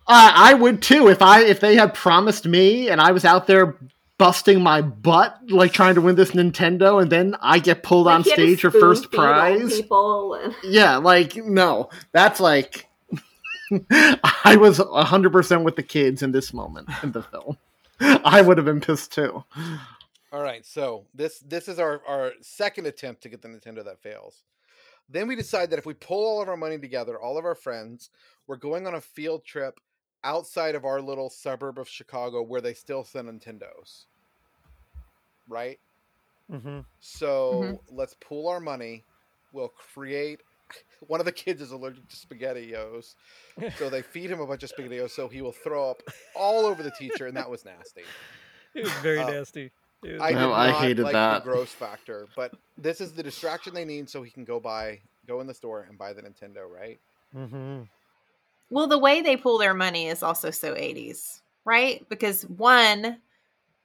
Speaker 5: Uh, I would too if I if they had promised me and I was out there busting my butt like trying to win this Nintendo and then I get pulled
Speaker 4: Like,
Speaker 5: on
Speaker 4: he had to
Speaker 5: stage for first prize.
Speaker 4: People and
Speaker 5: Yeah, like no, that's like I was hundred percent with the kids in this moment in the film. I would have been pissed too.
Speaker 3: all right, so this this is our our second attempt to get the Nintendo that fails. Then we decide that if we pull all of our money together, all of our friends, we're going on a field trip outside of our little suburb of Chicago where they still sell Nintendos. Right?
Speaker 7: Mm-hmm.
Speaker 3: So let's pool our money. We'll create. One of the kids is allergic to spaghettios, so they feed him a bunch of spaghettios, so he will throw up all over the teacher, and that was nasty.
Speaker 7: It was very
Speaker 3: Uh,
Speaker 7: nasty. It was
Speaker 3: I did
Speaker 5: Well, I hated
Speaker 3: like
Speaker 5: that.
Speaker 3: the gross factor, but this is the distraction they need, so he can go buy, go in the store and buy the Nintendo, right?
Speaker 7: mm-hmm.
Speaker 6: Well, the way they pull their money is also so 80s, right? Because one,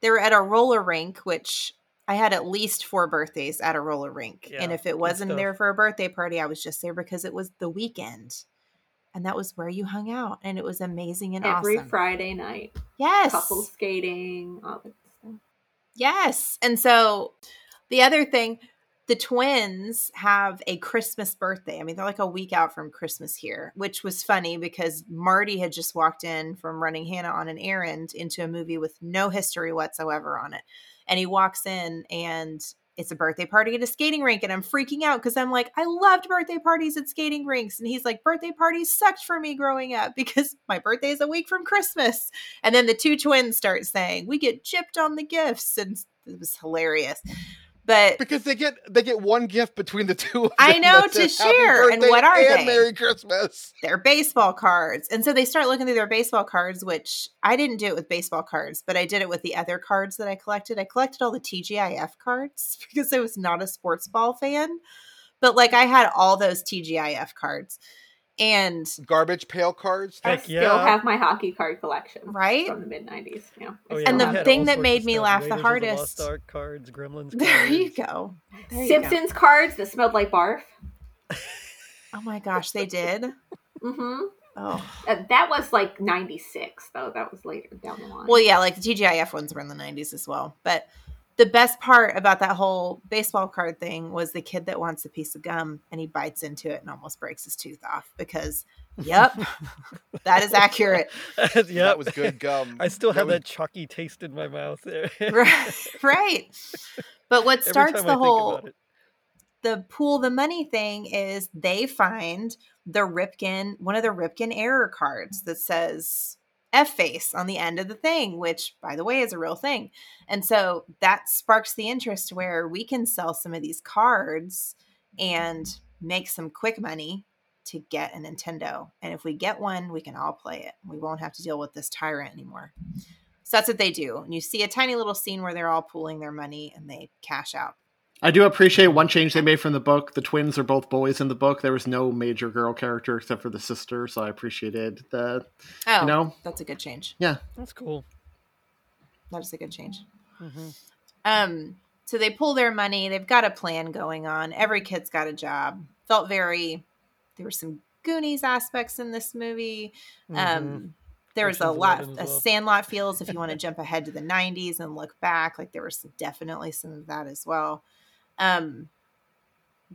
Speaker 6: they're at a roller rink, which I had at least four birthdays at a roller rink. and if it wasn't there for a birthday party, I was just there because it was the weekend. And that was where you hung out. And it was amazing and
Speaker 4: every
Speaker 6: awesome.
Speaker 4: Friday night,
Speaker 6: yes.
Speaker 4: couple skating, all that stuff.
Speaker 6: Yes. And so the other thing, the twins have a Christmas birthday. I mean, they're like a week out from Christmas here, which was funny because Marty had just walked in from running Hannah on an errand into a movie with no history whatsoever on it. And he walks in and it's a birthday party at a skating rink. And I'm freaking out because I'm like, I loved birthday parties at skating rinks. And he's like, birthday parties sucked for me growing up because my birthday is a week from Christmas. And then the two twins start saying, We get chipped on the gifts. And it was hilarious. But
Speaker 3: because they get they get one gift between the two. Of them
Speaker 6: I know to share. And what are
Speaker 3: and
Speaker 6: they?
Speaker 3: Merry Christmas.
Speaker 6: They're baseball cards. And so they start looking through their baseball cards, which I didn't do it with baseball cards, but I did it with the other cards that I collected. I collected all the TGIF cards because I was not a sports ball fan. But like I had all those TGIF cards. And
Speaker 3: Garbage pail cards.
Speaker 4: I still have my hockey card collection,
Speaker 6: right
Speaker 4: from the mid '90s. Yeah,
Speaker 7: Oh, yeah,
Speaker 6: and the thing that made me
Speaker 7: stuff.
Speaker 6: laugh the
Speaker 7: Raiders of
Speaker 6: hardest.
Speaker 7: Lost Ark cards, Gremlins.
Speaker 6: There you go. There you go.
Speaker 4: Simpsons cards that smelled like barf.
Speaker 6: Oh my gosh, they did.
Speaker 4: Mm-hmm.
Speaker 6: Oh.
Speaker 4: Uh, that was like '96, though. That was later down the line.
Speaker 6: Well, yeah, like the TGIF ones were in the 90s as well. But the best part about that whole baseball card thing was the kid that wants a piece of gum and he bites into it and almost breaks his tooth off because, yep, that is accurate.
Speaker 7: yeah
Speaker 3: That was good gum.
Speaker 7: I still
Speaker 3: That
Speaker 7: have
Speaker 3: was-
Speaker 7: that chalky taste in my mouth there.
Speaker 6: right, right. But what starts
Speaker 7: time I
Speaker 6: the whole the pool the money thing is they find the Ripken one of the Ripken error cards that says F face on the end of the thing, which by the way is a real thing. And so that sparks the interest where we can sell some of these cards and make some quick money to get a Nintendo. And if we get one, we can all play it. We won't have to deal with this tyrant anymore. So that's what they do. And you see a tiny little scene where they're all pooling their money and they cash out.
Speaker 5: I do appreciate one change they made from the book. The twins are both boys in the book. There was no major girl character except for the sister, so I appreciated that.
Speaker 6: Oh,
Speaker 5: you know,
Speaker 6: that's a good change.
Speaker 5: yeah.
Speaker 7: That's cool.
Speaker 6: That is a good change.
Speaker 7: hmm
Speaker 6: Um, so they pull their money. They've got a plan going on. Every kid's got a job. Felt very. There were some Goonies aspects in this movie. Um,
Speaker 7: Mhm.
Speaker 6: there was a lot.
Speaker 7: Eleven
Speaker 6: A
Speaker 7: well.
Speaker 6: Sandlot feels if you want to jump ahead to the '90s and look back, like there was definitely some of that as well. Um,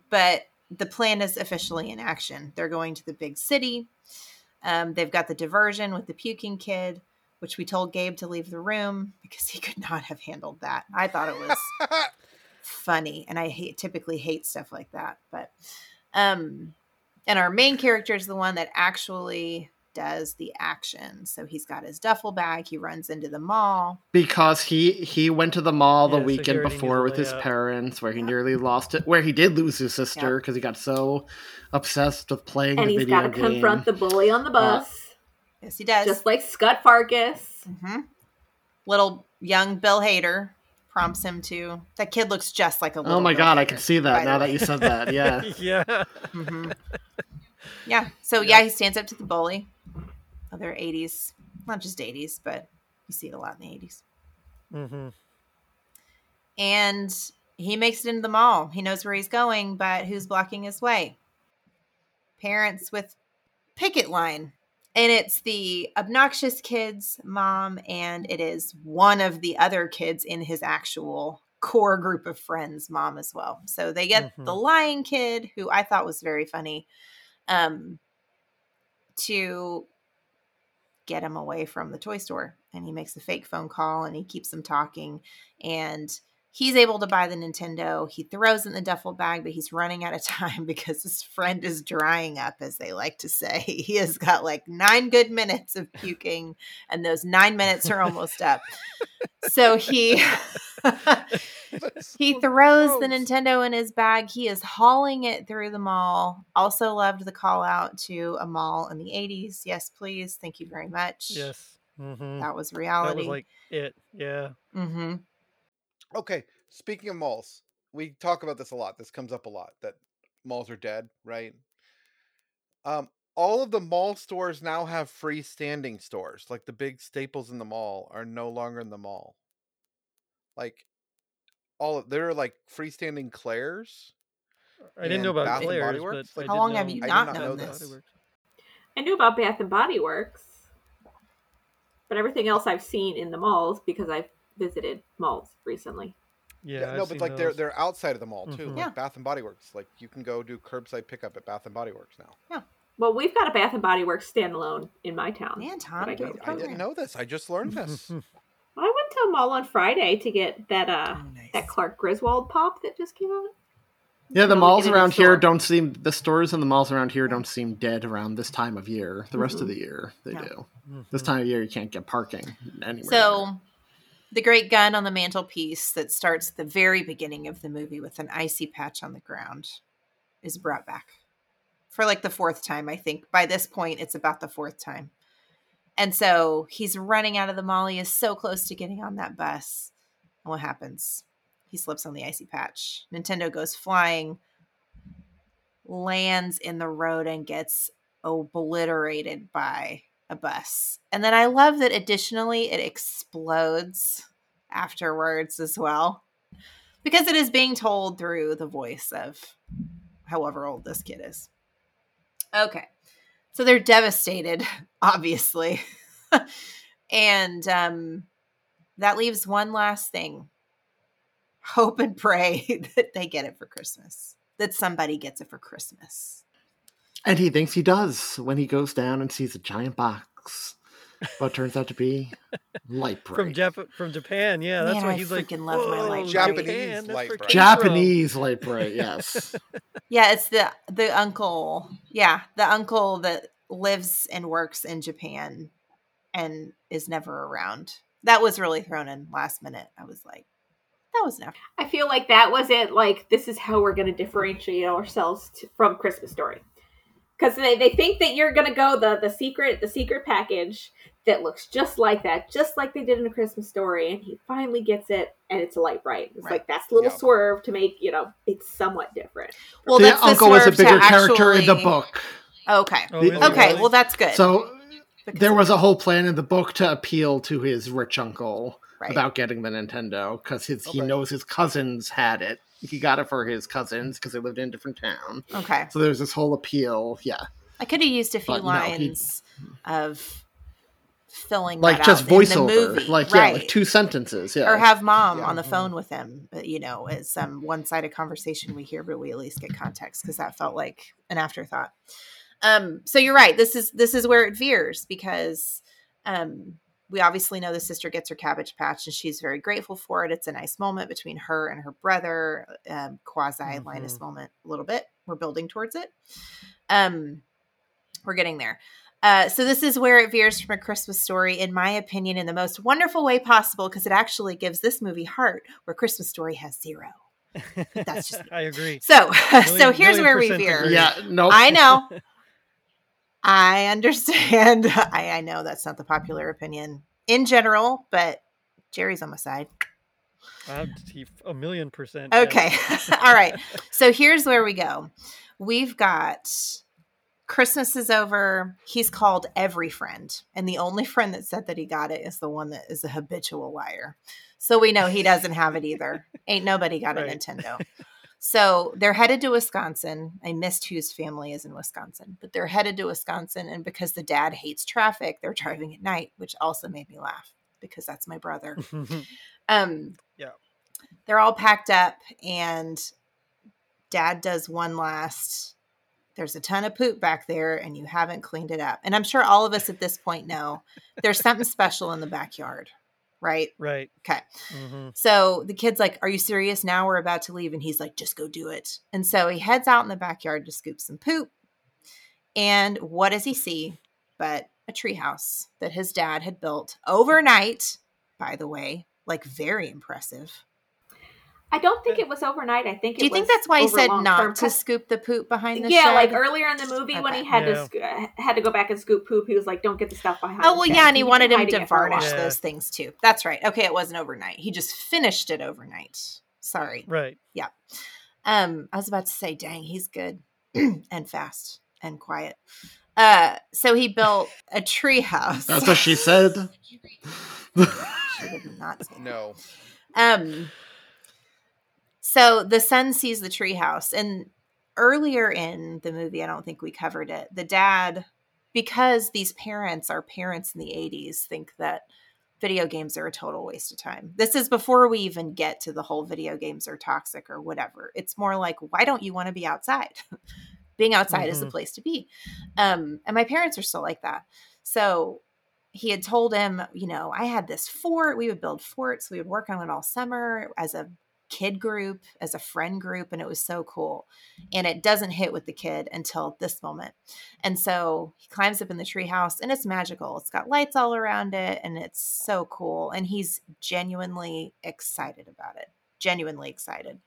Speaker 6: but the plan is officially in action. They're going to the big city. Um, they've got the diversion with the puking kid, which we told Gabe to leave the room because he could not have handled that. I thought it was funny, and I hate typically hate stuff like that. But um, and our main character is the one that actually does the action. So he's got his duffel bag. He runs into the mall.
Speaker 5: Because he he went to the mall the
Speaker 6: Yeah,
Speaker 5: weekend
Speaker 6: already
Speaker 5: before with his
Speaker 6: layout.
Speaker 5: parents, where he nearly lost it, where he did lose his sister because he got so obsessed with playing
Speaker 4: and
Speaker 5: the
Speaker 4: he's
Speaker 5: video
Speaker 4: got to confront the bully on the
Speaker 5: Uh,
Speaker 4: bus.
Speaker 6: Yes, he does.
Speaker 4: Just like Scut Farkus.
Speaker 6: hmm Little young Bill Hader prompts him to. That kid looks just like a little.
Speaker 5: oh my
Speaker 6: Bill
Speaker 5: god, I can see that now that you said that. Yeah.
Speaker 7: yeah.
Speaker 6: Mhm. Yeah. So yeah, he stands up to the bully. Other '80s, not just '80s, but you see it a lot in the '80s.
Speaker 7: Mm-hmm.
Speaker 6: And he makes it into the mall. He knows where he's going, but who's blocking his way? Parents with picket line. And it's the obnoxious kid's mom, and it is one of the other kids in his actual core group of friends' mom as well. So they get the
Speaker 7: Mhm.
Speaker 6: lying kid, who I thought was very funny, um, to get him away from the toy store. And he makes a fake phone call and he keeps them talking. And he's able to buy the Nintendo. He throws in the duffel bag, but he's running out of time because his friend is drying up, as they like to say. He has got like nine good minutes of puking, and those nine minutes are almost up. So he he throws the Nintendo in his bag. He is hauling it through the mall. Also loved the call out to a mall in the 80s. Yes, please. Thank you very much.
Speaker 7: Yes. Mm-hmm.
Speaker 6: That was
Speaker 7: That
Speaker 6: reality.
Speaker 7: was like it. Yeah.
Speaker 6: mm-hmm.
Speaker 3: Okay, speaking of malls, we talk about this a lot. This comes up a lot that malls are dead, right? Um, all of the mall stores now have freestanding stores. Like the big staples in the mall are no longer in the mall. Like all of, there are like freestanding Claire's.
Speaker 7: I didn't know about
Speaker 3: Bath and Body
Speaker 7: Claire's,
Speaker 3: Works.
Speaker 7: but I
Speaker 6: How
Speaker 7: did
Speaker 6: long have you
Speaker 3: I did
Speaker 6: not
Speaker 3: not
Speaker 6: known
Speaker 3: know
Speaker 6: this?
Speaker 3: this.
Speaker 4: I knew about Bath and Body Works, but everything else I've seen in the malls because I've visited malls recently.
Speaker 7: Yeah,
Speaker 3: Yeah,
Speaker 7: I've
Speaker 3: no, but
Speaker 7: seen
Speaker 3: like they're they're outside of the mall too,
Speaker 7: Mhm.
Speaker 3: like
Speaker 6: Yeah.
Speaker 3: Bath and Body Works. Like you can go do curbside pickup at Bath and Body Works now. Yeah.
Speaker 4: Well, we've got a Bath and Body Works standalone in my town.
Speaker 6: Man,
Speaker 4: Thom, I
Speaker 6: get
Speaker 4: go
Speaker 6: with
Speaker 4: to.
Speaker 6: the
Speaker 3: I didn't know this. I just learned this.
Speaker 4: I went to a mall on Friday to get that uh
Speaker 6: Oh, nice.
Speaker 4: that Clark Griswold pop that just came out.
Speaker 5: Yeah, the malls
Speaker 4: get it
Speaker 5: around here don't seem the stores and the malls around here don't seem dead around this time of year. The rest of the year they
Speaker 6: No.
Speaker 5: do.
Speaker 7: Mm-hmm.
Speaker 5: This time of year you can't get parking anywhere.
Speaker 6: So, the great gun on the mantelpiece that starts at the very beginning of the movie with an icy patch on the ground is brought back for like the fourth time, I think. By this point, it's about the fourth time. And so he's running out of the mall. He is so close to getting on that bus. And what happens? He slips on the icy patch. Nintendo goes flying, lands in the road, and gets obliterated by a bus. And then I love that additionally it explodes afterwards as well because it is being told through the voice of however old this kid is. Okay. So they're devastated, obviously. and um that leaves one last thing. Hope and pray that they get it for Christmas. That somebody gets it for Christmas.
Speaker 5: and he thinks he does when he goes down and sees a giant box. But turns out to be Lite-Brite.
Speaker 7: from Jap- from Japan. Yeah, that's
Speaker 6: Man,
Speaker 7: why
Speaker 6: I
Speaker 7: he's like
Speaker 6: freaking love my light.
Speaker 3: Japanese
Speaker 7: Japan,
Speaker 3: light
Speaker 7: where
Speaker 3: bright.
Speaker 7: came from."
Speaker 5: Japanese Lite-Brite, yes.
Speaker 6: Yeah, it's the the uncle. Yeah, the uncle that lives and works in Japan and is never around. That was really thrown in last minute. I was like, that was enough.
Speaker 4: I feel like that was it. Like this is how we're going to differentiate ourselves t- from Christmas Story, because they, they think that you're going to go the the secret the secret package that looks just like that, just like they did in a Christmas Story, and he finally gets it, and it's a Lite-Brite. It's
Speaker 6: Right.
Speaker 4: like that's a little
Speaker 3: Yeah.
Speaker 4: swerve to make you know it's somewhat different.
Speaker 6: Well,
Speaker 5: the
Speaker 6: that's the
Speaker 5: uncle was a
Speaker 6: swerve
Speaker 5: bigger character in the book.
Speaker 6: Okay.
Speaker 7: Oh,
Speaker 5: The-
Speaker 7: is it
Speaker 6: Okay, well that's good.
Speaker 5: So
Speaker 6: Because
Speaker 5: there was a whole plan in the book to appeal to his rich uncle
Speaker 6: Right.
Speaker 5: about getting the Nintendo because his he knows his cousins had it. He got it for his cousins because they lived in a different town.
Speaker 6: Okay.
Speaker 5: So there's this whole appeal. Yeah,
Speaker 6: I could have used a few
Speaker 5: But no, he-
Speaker 6: lines of filling
Speaker 5: like
Speaker 6: that
Speaker 5: just
Speaker 6: out in the
Speaker 5: voiceover,
Speaker 6: movie.
Speaker 5: like
Speaker 6: right.
Speaker 5: yeah, like two sentences. Yeah,
Speaker 6: or have mom
Speaker 3: Yeah.
Speaker 6: on the phone with him. You know, it's some one-sided conversation we hear, but we at least get context because that felt like an afterthought. Um, so you're right. This is this is where it veers because um, we obviously know the sister gets her cabbage patch and she's very grateful for it. It's a nice moment between her and her brother, um, quasi Linus moment a little bit. We're building towards it. Um, we're getting there. Uh, so this is where it veers from a Christmas story, in my opinion, in the most wonderful way possible, because it actually gives this movie heart, where Christmas Story has zero. But that's just
Speaker 7: I agree.
Speaker 6: so. so here's where we veer.
Speaker 7: agree.
Speaker 5: yeah. No,
Speaker 6: I know. I understand. I, I know that's not the popular opinion in general, but Gerry's on my side.
Speaker 7: Uh, I'd a million percent.
Speaker 6: Okay. All right. So here's where we go. We've got Christmas is over. He's called every friend. And the only friend that said that he got it is the one that is a habitual liar. So we know he doesn't have it either. Ain't nobody got a Nintendo. So they're headed to Wisconsin. I missed whose family is in Wisconsin, but they're headed to Wisconsin. And because the dad hates traffic, they're driving at night, which also made me laugh because that's my brother. Um,
Speaker 7: Yeah.
Speaker 6: They're all packed up, and dad does one last. There's a ton of poop back there, and you haven't cleaned it up. And I'm sure all of us at this point know there's something special in the backyard, right?
Speaker 7: right.
Speaker 6: Okay.
Speaker 7: hmm
Speaker 6: So the kid's like, Are you serious? Now we're about to leave. And he's like, Just go do it. And so he heads out in the backyard to scoop some poop. And what does he see but a treehouse that his dad had built overnight, by the way, like very impressive.
Speaker 4: I don't think it was overnight. I think. It was.
Speaker 6: Do you
Speaker 4: it
Speaker 6: think that's why he said
Speaker 4: long
Speaker 6: not
Speaker 4: term,
Speaker 6: to
Speaker 4: 'cause-
Speaker 6: scoop the poop behind the
Speaker 4: yeah,
Speaker 6: shed?
Speaker 4: like earlier in the movie when he had
Speaker 7: Yeah.
Speaker 4: to sc- had to go back and scoop poop, he was like, "Don't get the stuff behind."
Speaker 6: Oh
Speaker 4: the
Speaker 6: well,
Speaker 4: shed."
Speaker 6: yeah, and he
Speaker 4: He's
Speaker 6: wanted him to
Speaker 4: it for a
Speaker 6: varnish.
Speaker 7: Yeah.
Speaker 6: those things too. That's right. Okay, it wasn't overnight. He just finished it overnight. Sorry.
Speaker 7: Right. Yeah.
Speaker 6: Um, I was about to say, dang, he's good and fast and quiet. Uh, so he built a tree house.
Speaker 5: that's what she said.
Speaker 6: She did not say that.
Speaker 3: No.
Speaker 6: Um, so the son sees the treehouse, and earlier in the movie, I don't think we covered it. The dad, because these parents are parents in the '80s, think that video games are a total waste of time. This is before we even get to the whole video games are toxic or whatever. It's more like, why don't you want to be outside? Being outside mm-hmm. is the mm-hmm. place to be. Um, and my parents are still like that. So he had told him, you know, I had this fort. We would build forts. We would work on it all summer as a kid group, as a friend group, and it was so cool. And it doesn't hit with the kid until this moment. And so he climbs up in the treehouse, and it's magical. It's got lights all around it, and it's so cool. And he's genuinely excited about it. Genuinely excited.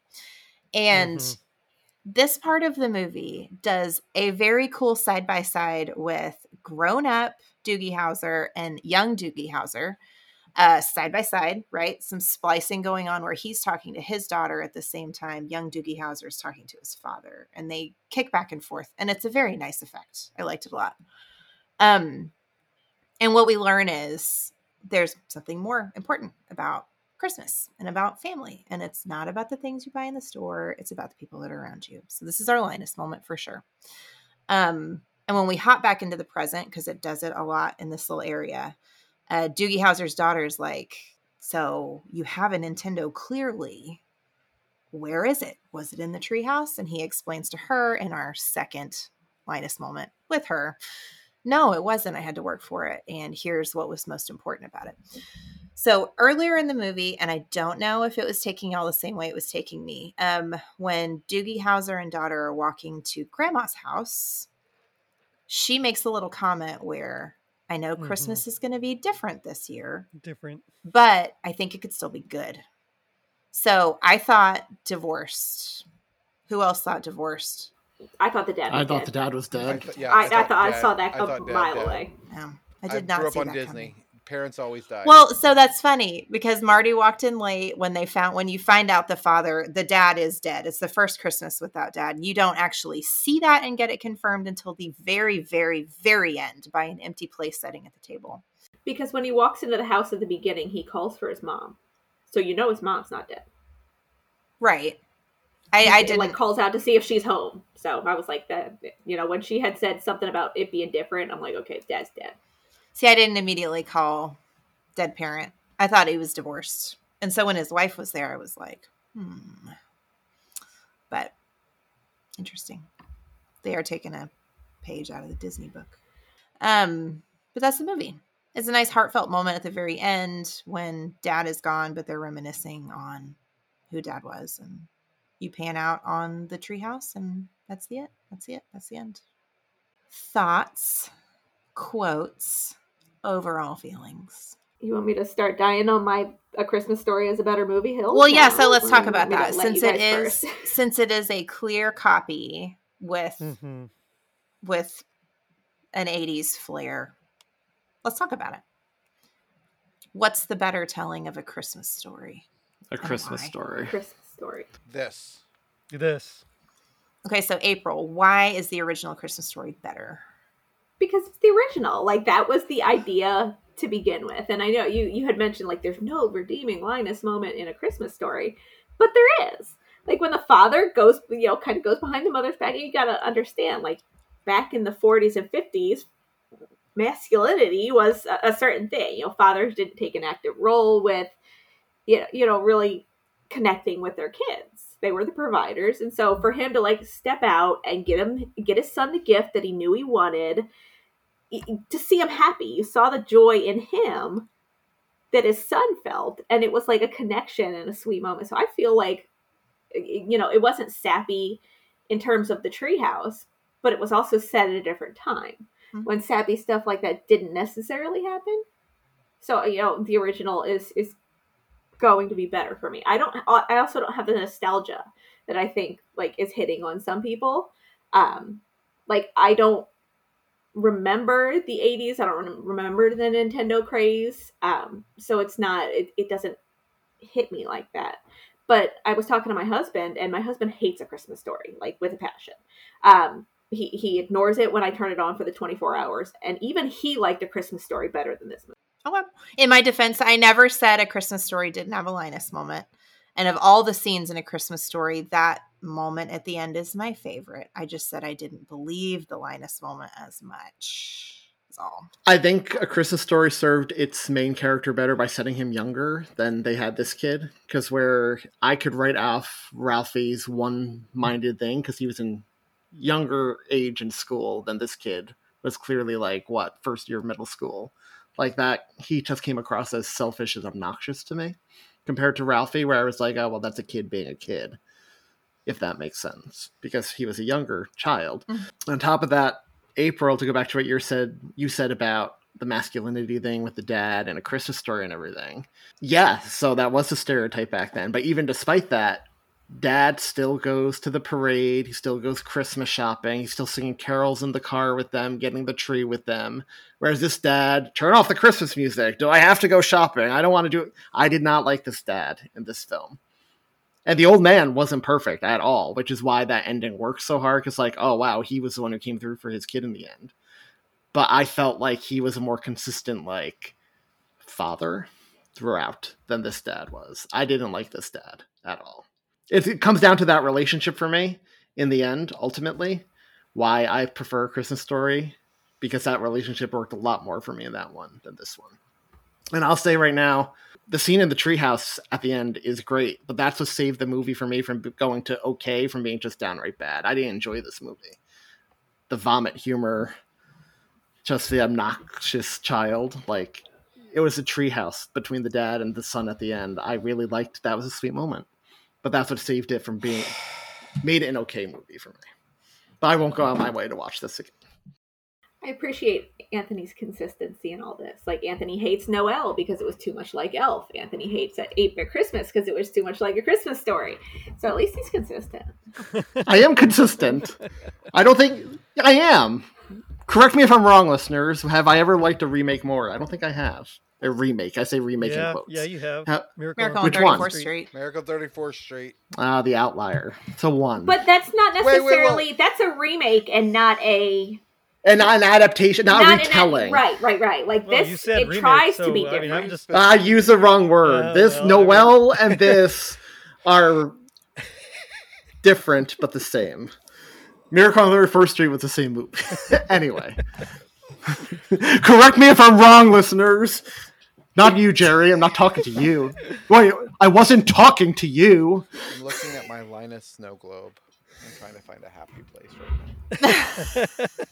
Speaker 6: And mm-hmm. this part of the movie does a very cool side by side with grown up Doogie Howser and young Doogie Howser uh, side by side, right? Some splicing going on where he's talking to his daughter at the same time. Young Doogie Howser is talking to his father, and they kick back and forth, and it's a very nice effect. I liked it a lot. Um, and what we learn is there's something more important about Christmas and about family, and it's not about the things you buy in the store; it's about the people that are around you. So this is our Linus moment for sure. Um, and when we hop back into the present, because it does it a lot in this little area, uh, Doogie Howser's daughter is like, So you have a Nintendo clearly. Where is it? Was it in the treehouse? And he explains to her in our second Linus moment with her. No, it wasn't. I had to work for it. And here's what was most important about it. So earlier in the movie, and I don't know if it was taking all the same way it was taking me, um, when Doogie Howser and daughter are walking to grandma's house, she makes a little comment where I know mm-hmm. Christmas is going to be different this year.
Speaker 7: Different.
Speaker 6: But I think it could still be good. So I thought divorced. Who else thought divorced?
Speaker 4: I thought the dad.
Speaker 5: I
Speaker 4: thought
Speaker 5: dead. the dad was dead.
Speaker 4: I, th- yeah, I, I, thought, I, thought I saw that a mile away.
Speaker 6: Yeah, I did not.
Speaker 3: Grew up
Speaker 6: on
Speaker 3: Disney.
Speaker 6: Coming
Speaker 3: parents always die.
Speaker 6: Well, so that's funny because Marty walked in late when they found when you find out the father, the dad is dead. It's the first Christmas without dad. You don't actually see that and get it confirmed until the very, very, very end by an empty place setting at the table.
Speaker 4: Because when he walks into the house at the beginning, he calls for his mom, so you know his mom's not dead.
Speaker 6: Right. I, I did
Speaker 4: like calls out to see if she's home. So I was like that, you know, when she had said something about it being different, I'm like, okay, dad's dead.
Speaker 6: See, I didn't immediately call dead parent. I thought he was divorced. And so when his wife was there, I was like, hmm. But interesting. They are taking a page out of the Disney book. Um, but that's the movie. It's a nice heartfelt moment at the very end when dad is gone, but they're reminiscing on who dad was. And you pan out on the treehouse, and that's the it. That's the it. That's the end. Thoughts, quotes, overall feelings.
Speaker 4: You want me to start dying on my A Christmas Story is a better movie hill?
Speaker 6: Well, yeah. So let's talk about that since it is since it is a clear copy with mm-hmm. with an '80s flair. Let's talk about it. What's the better telling of a Christmas story?
Speaker 5: A Christmas story.
Speaker 4: A Christmas story.
Speaker 3: This.
Speaker 7: This.
Speaker 6: Okay, so April, why is the original Christmas story better?
Speaker 4: Because it's the original. Like that was the idea to begin with. And I know you you had mentioned like there's no redeeming Linus moment in a Christmas story, but there is. Like when the father goes, you know, kind of goes behind the mother's back, you got to understand like back in the 40s and 50s, masculinity was a, a, certain thing. You know, fathers didn't take an active role with you know, you know, really connecting with their kids. They were the providers. And so for him to like step out and get him get his son the gift that he knew he wanted to see him happy. You saw the joy in him that his son felt, and it was like a connection and a sweet moment. So I feel like, you know, it wasn't sappy in terms of the treehouse, but it was also set at a different time mm-hmm. when sappy stuff like that didn't necessarily happen. So you know, the original is is going to be better for me. I don't. I also don't have the nostalgia that I think like is hitting on some people. Um, like I don't remember the 80s. I don't remember the Nintendo craze. Um, so it's not, it, it doesn't hit me like that. But I was talking to my husband, and my husband hates a Christmas story, like with a passion. Um, he, he ignores it when I turn it on for the 24 hours. And even he liked a Christmas story better than this movie.
Speaker 6: Oh, well. In my defense, I never said a Christmas story didn't have a Linus moment. And of all the scenes in a Christmas story, that moment at the end is my favorite. I just said I didn't believe the Linus moment as much. All.
Speaker 5: I think A Christmas Story served its main character better by setting him younger than they had this kid. Because where I could write off Ralphie's one-minded thing because he was in younger age in school than this kid was clearly like what first year of middle school. Like that, he just came across as selfish and obnoxious to me compared to Ralphie, where I was like, oh well, that's a kid being a kid, if that makes sense, because he was a younger child. Mm-hmm. On top of that, April, to go back to what you said, you said about the masculinity thing with the dad and a Christmas story and everything. Yeah, so that was a stereotype back then. But even despite that, dad still goes to the parade. He still goes Christmas shopping. He's still singing carols in the car with them, getting the tree with them. Whereas this dad, turn off the Christmas music. Do I have to go shopping? I don't want to do it. I did not like this dad in this film. And the old man wasn't perfect at all, which is why that ending works so hard. Because, like, oh, wow, he was the one who came through for his kid in the end. But I felt like he was a more consistent, like, father throughout than this dad was. I didn't like this dad at all. It, it comes down to that relationship for me in the end, ultimately, why I prefer Christmas Story, because that relationship worked a lot more for me in that one than this one. And I'll say right now, the scene in the treehouse at the end is great, but that's what saved the movie for me from going to okay from being just downright bad. I didn't enjoy this movie. The vomit humor, just the obnoxious child, like it was a treehouse between the dad and the son at the end. I really liked that was a sweet moment, but that's what saved it from being made it an okay movie for me. But I won't go out my way to watch this again.
Speaker 4: I appreciate Anthony's consistency in all this. Like Anthony hates Noel because it was too much like Elf. Anthony hates at Eight Bit Christmas because it was too much like a Christmas story. So at least he's consistent.
Speaker 5: I am consistent. I don't think I am. Correct me if I'm wrong, listeners. Have I ever liked a remake more? I don't think I have. A remake. I say remake in
Speaker 7: Yeah,
Speaker 5: quotes.
Speaker 7: yeah, you have.
Speaker 5: Ha-
Speaker 7: Miracle,
Speaker 6: Miracle on 34th Street.
Speaker 3: Miracle 34th Street.
Speaker 5: Ah, the outlier. So one.
Speaker 4: But that's not
Speaker 3: Wait, wait, wait.
Speaker 4: necessarily that's a remake and not a
Speaker 5: and not an adaptation, not,
Speaker 4: an-
Speaker 5: retelling.
Speaker 4: right, right, right. Like
Speaker 7: Well,
Speaker 4: this, it
Speaker 7: remake,
Speaker 4: tries
Speaker 7: so,
Speaker 4: to be
Speaker 7: I
Speaker 4: different.
Speaker 7: mean, I'm just
Speaker 5: I use the wrong word.
Speaker 7: Uh,
Speaker 5: this
Speaker 7: well,
Speaker 5: Noel and this are different but the same. Miracle on 31st Street was the same movie. anyway. Correct me if I'm wrong, listeners. Not you, Gerry. I'm not talking to you. Wait, I wasn't talking to you.
Speaker 3: I'm looking at my Linus snow globe. I'm trying to find a happy place right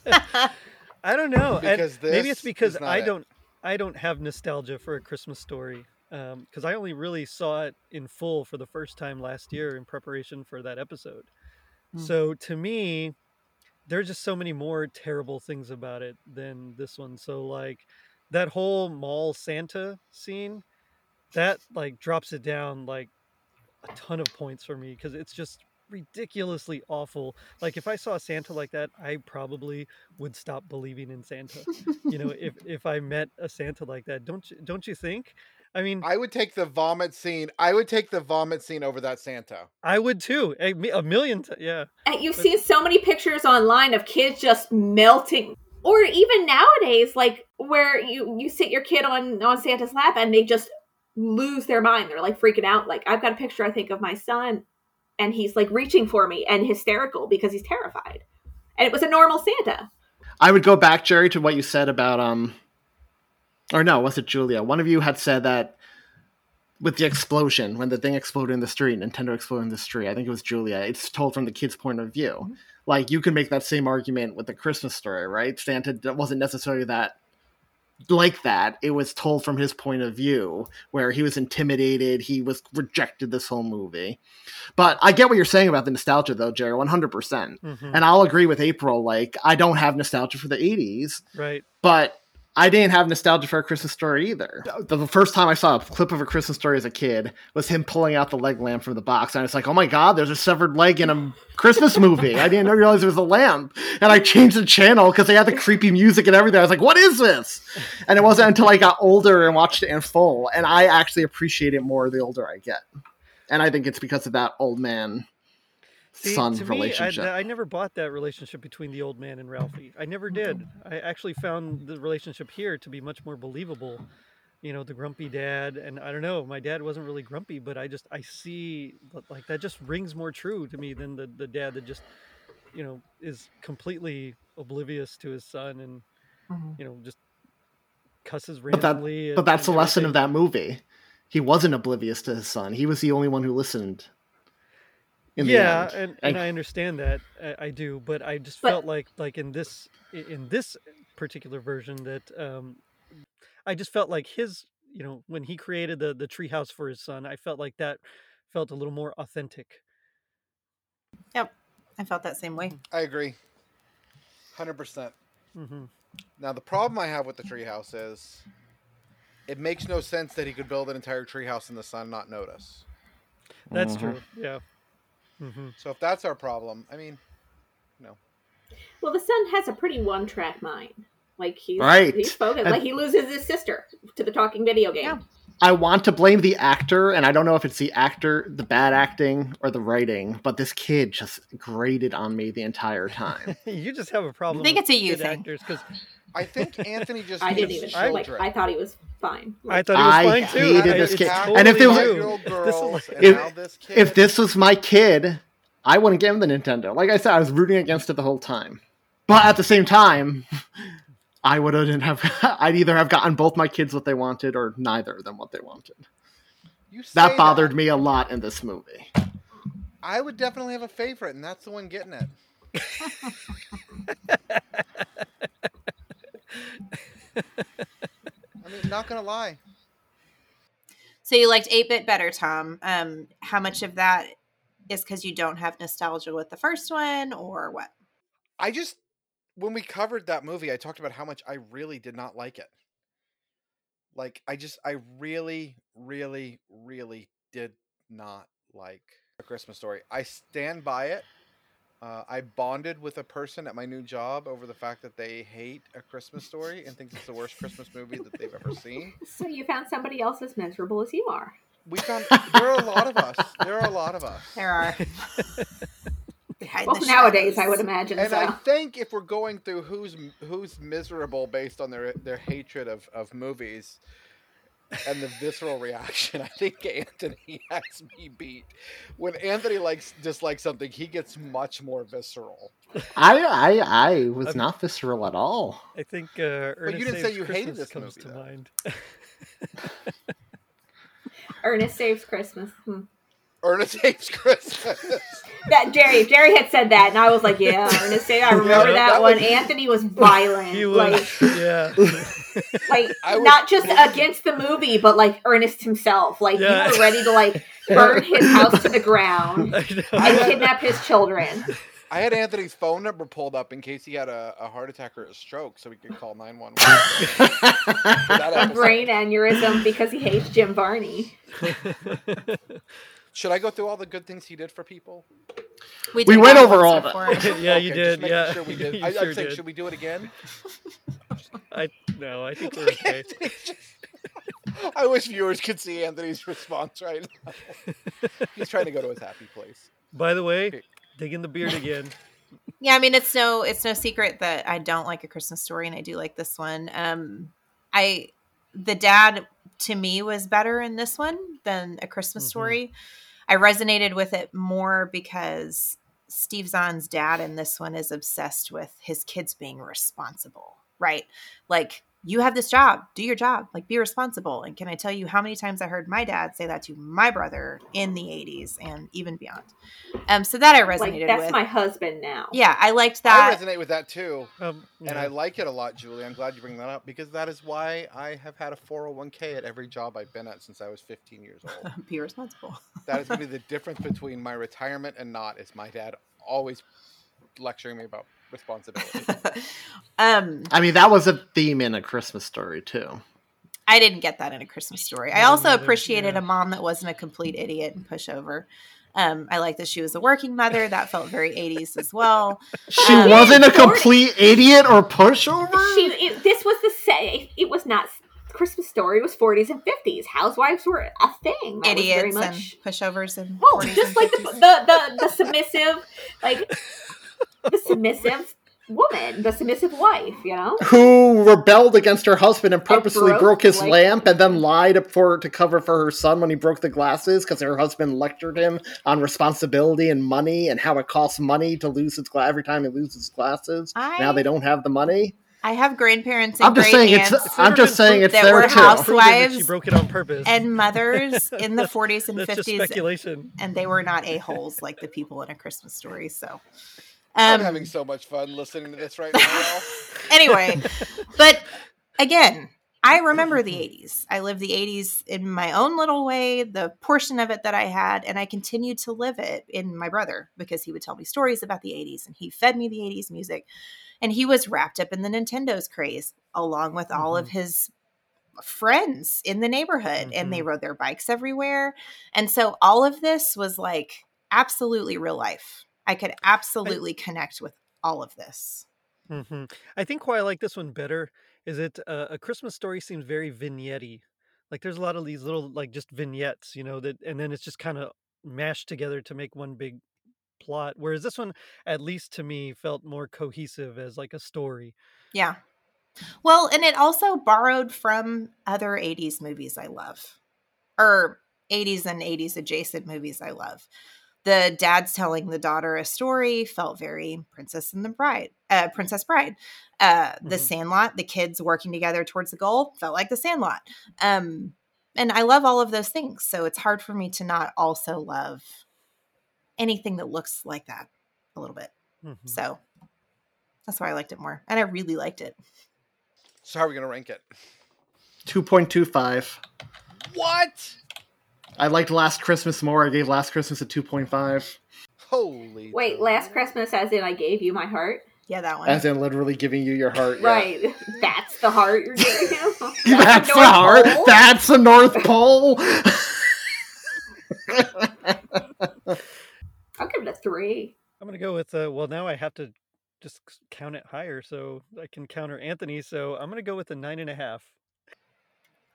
Speaker 3: now.
Speaker 7: I don't know. and
Speaker 3: Because
Speaker 7: maybe it's because I
Speaker 3: it.
Speaker 7: don't I don't have nostalgia for a Christmas story. Because I only really saw it in full for the first time last year in preparation for that episode.
Speaker 6: Hmm.
Speaker 7: So to me, there's just so many more terrible things about it than this one. So like that whole mall Santa scene, that like drops it down like a ton of points for me because it's just ridiculously awful. Like if I saw Santa like that, I probably would stop believing in Santa. you know, if if I met a Santa like that, don't you don't you think? I mean,
Speaker 3: I would take the vomit scene. I would take the vomit scene over that Santa.
Speaker 7: I would too. A, a million, t- yeah.
Speaker 4: And you've
Speaker 7: But-
Speaker 4: seen so many pictures online of kids just melting. Or even nowadays, like where you you sit your kid on on Santa's lap and they just lose their mind. They're like freaking out. Like I've got a picture I think of my son, and he's like reaching for me and hysterical because he's terrified. And it was a normal Santa.
Speaker 5: I would go back, Gerry, to what you said about um or no, was it Julia? One of you had said that with the explosion, when the thing exploded in the street, Nintendo exploded in the street, I think it was Julia, it's told from the kid's point of view. Like you can make that same argument with the Christmas story, right? Santa wasn't necessarily that like that. It was told from his point of view, where he was intimidated, he was rejected this whole movie. But I get what you're saying about the nostalgia though, Gerry, 100%. percent
Speaker 7: Mhm.
Speaker 5: And I'll agree with April. Like, I don't have nostalgia for the 80s,
Speaker 7: Right.
Speaker 5: but I didn't have nostalgia for a Christmas story either. The, the first time I saw a clip of a Christmas story as a kid was him pulling out the leg lamp from the box. And I was like, oh my God, there's a severed leg in a Christmas movie. I didn't realize it was a lamp. And I changed the channel because they had the creepy music and everything. I was like, what is this? And it wasn't until I got older and watched it in full. And I actually appreciate it more the older I get. And I think it's because of that old man
Speaker 7: See,
Speaker 5: son
Speaker 7: to me, I,
Speaker 5: relationship.
Speaker 7: I never bought that relationship between the old man and Ralphie. I never did. I actually found the relationship here to be much more believable. You know, the grumpy dad, and I don't know, my dad wasn't really grumpy, but I just I see like that just rings more true to me than the the dad that just you know is completely oblivious to his son and mm-hmm. you know just cusses
Speaker 5: But that,
Speaker 7: randomly.
Speaker 5: but that's the lesson of that movie. He wasn't oblivious to his son. He was the only one who listened. In the
Speaker 7: yeah,
Speaker 5: end.
Speaker 7: and, and I understand that I, I do, but I just
Speaker 4: But-
Speaker 7: felt like like in this in this particular version that um, I just felt like his you know when he created the the treehouse for his son, I felt like that felt a little more authentic.
Speaker 6: Yep. I felt that same way.
Speaker 3: I agree. Hundred percent.
Speaker 7: hmm
Speaker 3: Now the problem I have with the treehouse is, it makes no sense that he could build an entire treehouse in the sun and not notice.
Speaker 7: That's
Speaker 5: Mhm.
Speaker 7: true. Yeah. Hmm
Speaker 3: So if that's our problem, I mean, no.
Speaker 4: Well, the son has a pretty one-track mind. Like he's
Speaker 5: Right.
Speaker 4: he's focused.
Speaker 5: And-
Speaker 4: Like he loses his sister to the talking video game.
Speaker 6: Yeah.
Speaker 5: I want to blame the actor, and I don't know if it's the actor, the bad acting, or the writing, but this kid just grated on me the entire time.
Speaker 7: you just have a problem.
Speaker 6: I think
Speaker 7: with
Speaker 6: it's a you thing.
Speaker 7: actors because
Speaker 3: I think Anthony just
Speaker 4: I didn't even
Speaker 7: I-
Speaker 4: like. I thought he was fine.
Speaker 7: I thought he was
Speaker 5: I
Speaker 7: fine too.
Speaker 5: hated
Speaker 7: I-
Speaker 5: this
Speaker 7: it's
Speaker 5: kid.
Speaker 7: Totally
Speaker 5: And if there was-
Speaker 7: you. This is
Speaker 3: girls,
Speaker 7: like-
Speaker 3: and
Speaker 5: If-
Speaker 3: this kid.
Speaker 5: if this was my kid, I wouldn't give him the Nintendo. Like I said, I was rooting against it the whole time. But at the same time, I wouldn't have. I'd either have gotten both my kids what they wanted, or neither of them what they wanted.
Speaker 3: you say
Speaker 5: That bothered me a lot in this movie.
Speaker 3: I would definitely have a favorite, and that's the one getting it. I mean, not gonna lie.
Speaker 6: So you liked 8 bit better, Thom. Um, how much of that is because you don't have nostalgia with the first one, or what?
Speaker 3: I just when we covered that movie, I talked about how much I really did not like it. Like I just I really, really, really did not like a Christmas story. I stand by it. Uh, I bonded with a person at my new job over the fact that they hate a Christmas story and think it's the worst Christmas movie that they've ever seen.
Speaker 4: so you found somebody else as miserable as you are.
Speaker 3: We found there are a lot of us. There are a lot of us.
Speaker 6: There are.
Speaker 4: Well, nowadays, I would imagine
Speaker 3: And
Speaker 4: so.
Speaker 3: I think if we're going through who's who's miserable based on their their hatred of, of movies and the visceral reaction, I think Anthony has me beat. When Anthony likes dislikes something, he gets much more visceral.
Speaker 5: I I I was
Speaker 7: I'm-
Speaker 5: not visceral at all.
Speaker 7: I think uh,
Speaker 3: But you
Speaker 7: Ernest
Speaker 3: didn't say
Speaker 7: Saves
Speaker 3: you hated
Speaker 7: Christmas
Speaker 3: this
Speaker 7: comes
Speaker 3: movie,
Speaker 7: to
Speaker 3: though.
Speaker 7: mind.
Speaker 4: Ernest saves Christmas. Hmm.
Speaker 3: Ernest Saves Christmas.
Speaker 4: That Gerry, Gerry had said that, and I was like, "Yeah, Ernest Saves." I remember
Speaker 3: Yeah,
Speaker 4: that,
Speaker 3: that
Speaker 4: one.
Speaker 3: was-
Speaker 4: Anthony was violent,
Speaker 7: He was,
Speaker 4: like,
Speaker 7: yeah.
Speaker 4: Like
Speaker 3: was-
Speaker 4: not just against the movie, but like Ernest himself. Like
Speaker 7: Yeah.
Speaker 4: you were ready to like burn his house to the ground and kidnap his children.
Speaker 3: I had Anthony's phone number pulled up in case he had a, a heart attack or a stroke, so we could call nine one one.
Speaker 4: A brain aneurysm because he hates Jim Varney.
Speaker 3: Should I go through all the good things he did for people?
Speaker 5: We
Speaker 6: did
Speaker 5: went over
Speaker 6: once
Speaker 5: all that.
Speaker 6: before.
Speaker 7: yeah, you
Speaker 3: Okay,
Speaker 7: did. Yeah,
Speaker 3: Sure we did.
Speaker 7: You
Speaker 3: I,
Speaker 7: sure
Speaker 3: I'm saying,
Speaker 7: did.
Speaker 3: should we do it again?
Speaker 7: I no, I think we're okay.
Speaker 3: I wish viewers could see Anthony's response right now. He's trying to go to his happy place.
Speaker 7: By the way, digging the beard again.
Speaker 6: Yeah, I mean it's no it's no secret that I don't like a Christmas story and I do like this one. Um I the dad to me was better in this one than a Christmas
Speaker 7: Mhm.
Speaker 6: story. I resonated with it more because Steve Zahn's dad in this one is obsessed with his kids being responsible, right? Like you have this job, do your job, like be responsible. And can I tell you how many times I heard my dad say that to my brother in the 80s and even beyond? Um so that I resonated
Speaker 4: Like that's
Speaker 6: with.
Speaker 4: my husband now.
Speaker 6: Yeah, I liked that.
Speaker 3: I resonate with that too,
Speaker 7: Um,
Speaker 3: and I like it a lot, Julie. I'm glad you bring that up because that is why I have had a 401k at every job I've been at since I was 15 years old.
Speaker 6: be responsible.
Speaker 3: that is going to be the difference between my retirement and not. Is my dad always lecturing me about responsibility?
Speaker 6: um,
Speaker 5: I mean, that was a theme in a Christmas story too.
Speaker 6: I didn't get that in a Christmas story. I also appreciated
Speaker 7: yeah.
Speaker 6: a mom that wasn't a complete idiot and pushover. Um, I like that she was a working mother. That felt very 80s as well.
Speaker 5: She
Speaker 6: Um,
Speaker 5: wasn't a
Speaker 4: Jordan-
Speaker 5: complete idiot or pushover.
Speaker 4: She, it, this was the same. It was not Christmas story. Was 40s and 50s. Housewives were a thing. That was very
Speaker 6: Idiots and pushovers and 40s
Speaker 4: just
Speaker 6: and
Speaker 4: like the, the the the submissive, like the submissive woman, the submissive wife. You know.
Speaker 5: who rebelled against her husband and purposely
Speaker 4: broke,
Speaker 5: broke, his
Speaker 4: like-
Speaker 5: lamp and then lied for to cover for her son when he broke the glasses because her husband lectured him on responsibility and money and how it costs money to lose his gla- every time he loses his glasses. Now they don't have the money.
Speaker 6: I have grandparents and
Speaker 5: I'm just
Speaker 6: great
Speaker 5: saying it's.
Speaker 6: aunts
Speaker 5: I'm just saying it's
Speaker 6: that
Speaker 5: there
Speaker 6: were
Speaker 5: too.
Speaker 6: housewives
Speaker 7: She broke it on purpose.
Speaker 6: and mothers in the 40s and
Speaker 7: That's just
Speaker 6: 50s,
Speaker 7: speculation.
Speaker 6: and they were not a holes like the people in a Christmas story. So,
Speaker 3: I'm
Speaker 6: um,
Speaker 3: having so much fun listening to this right now.
Speaker 6: anyway, but again, I remember the 80s. I lived the 80s in my own little way, the portion of it that I had, and I continued to live it in my brother because he would tell me stories about the 80s and he fed me the 80s music. And he was wrapped up in the Nintendo's craze along with all of his friends in the neighborhood and they rode their bikes everywhere. And so all of this was like absolutely real life. I could absolutely connect with all of this.
Speaker 7: hmm I think why I like this one better is it uh, a Christmas story seems very vignette Like there's a lot of these little like just vignettes, you know, that and then it's just kind of mashed together to make one big plot. Whereas this one, at least to me, felt more cohesive as like a story.
Speaker 6: Yeah. Well, and it also borrowed from other 80s movies I love, or 80s and 80s adjacent movies I love. The dad's telling the daughter a story felt very Princess and the Bride, uh, Princess Bride. Uh, the Sandlot, the kids working together towards the goal felt like the Sandlot. Um, and I love all of those things. So it's hard for me to not also love anything that looks like that a little bit.
Speaker 7: Mm-hmm.
Speaker 6: So that's why I liked it more. And I really liked it.
Speaker 3: So how are we gonna rank it?
Speaker 5: Two point two five.
Speaker 3: What?
Speaker 5: I liked Last Christmas more. I gave Last Christmas a two point five.
Speaker 3: Holy.
Speaker 4: Wait, last Christmas, as in I gave you my heart.
Speaker 6: Yeah, that one.
Speaker 5: As in literally giving you your heart. yeah.
Speaker 4: Right, that's the heart you're giving him.
Speaker 5: That's the
Speaker 4: North
Speaker 5: heart.
Speaker 4: Pole?
Speaker 5: That's the North Pole.
Speaker 4: I'll give it a three.
Speaker 7: I'm gonna go with uh, well now I have to just count it higher so I can counter Anthony. So I'm gonna go with a nine and a half.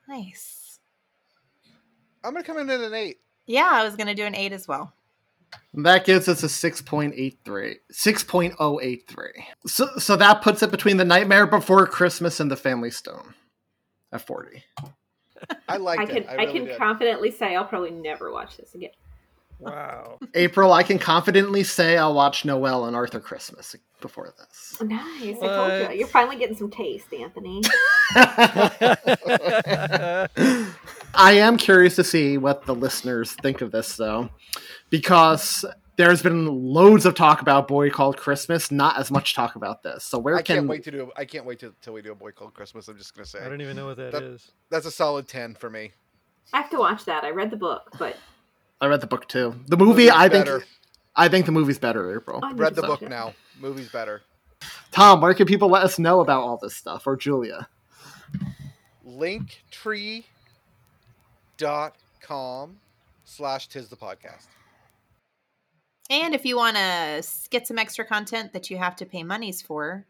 Speaker 6: Nice.
Speaker 3: I'm gonna come in at an eight.
Speaker 6: Yeah, I was going to do an eight as well.
Speaker 5: that gives us a 6.83. 6.083. So so that puts it between the Nightmare Before Christmas and the Family Stone at 40.
Speaker 3: I liked
Speaker 4: I can
Speaker 3: it.
Speaker 4: I,
Speaker 3: really
Speaker 4: can
Speaker 3: did.
Speaker 4: confidently say I'll probably never watch this again.
Speaker 7: Wow.
Speaker 5: April, I can confidently say I'll watch Noel and Arthur Christmas before this.
Speaker 4: Nice. I told you. You're finally getting some taste, Anthony.
Speaker 5: I am curious to see what the listeners think of this, though, because there's been loads of talk about Boy Called Christmas, not as much talk about this. So where
Speaker 3: I
Speaker 5: can
Speaker 3: can't wait to do. I can't wait to, till we do a boy called Christmas. I'm just gonna say.
Speaker 7: I don't even know what that is.
Speaker 3: That's a solid ten for me.
Speaker 4: I have to watch that. I read the book, but
Speaker 5: I read the book too. The movie,
Speaker 3: Movie's
Speaker 5: I think,
Speaker 3: better.
Speaker 5: I think the movie's better. April,
Speaker 4: I
Speaker 3: Read the
Speaker 4: watch
Speaker 3: book
Speaker 4: it.
Speaker 3: now. Movie's better.
Speaker 5: Thom, where can people let us know about all this stuff, or Julia?
Speaker 3: Linktree dot com slash tis the podcast.
Speaker 6: And if you want to get some extra content that you have to pay monies for,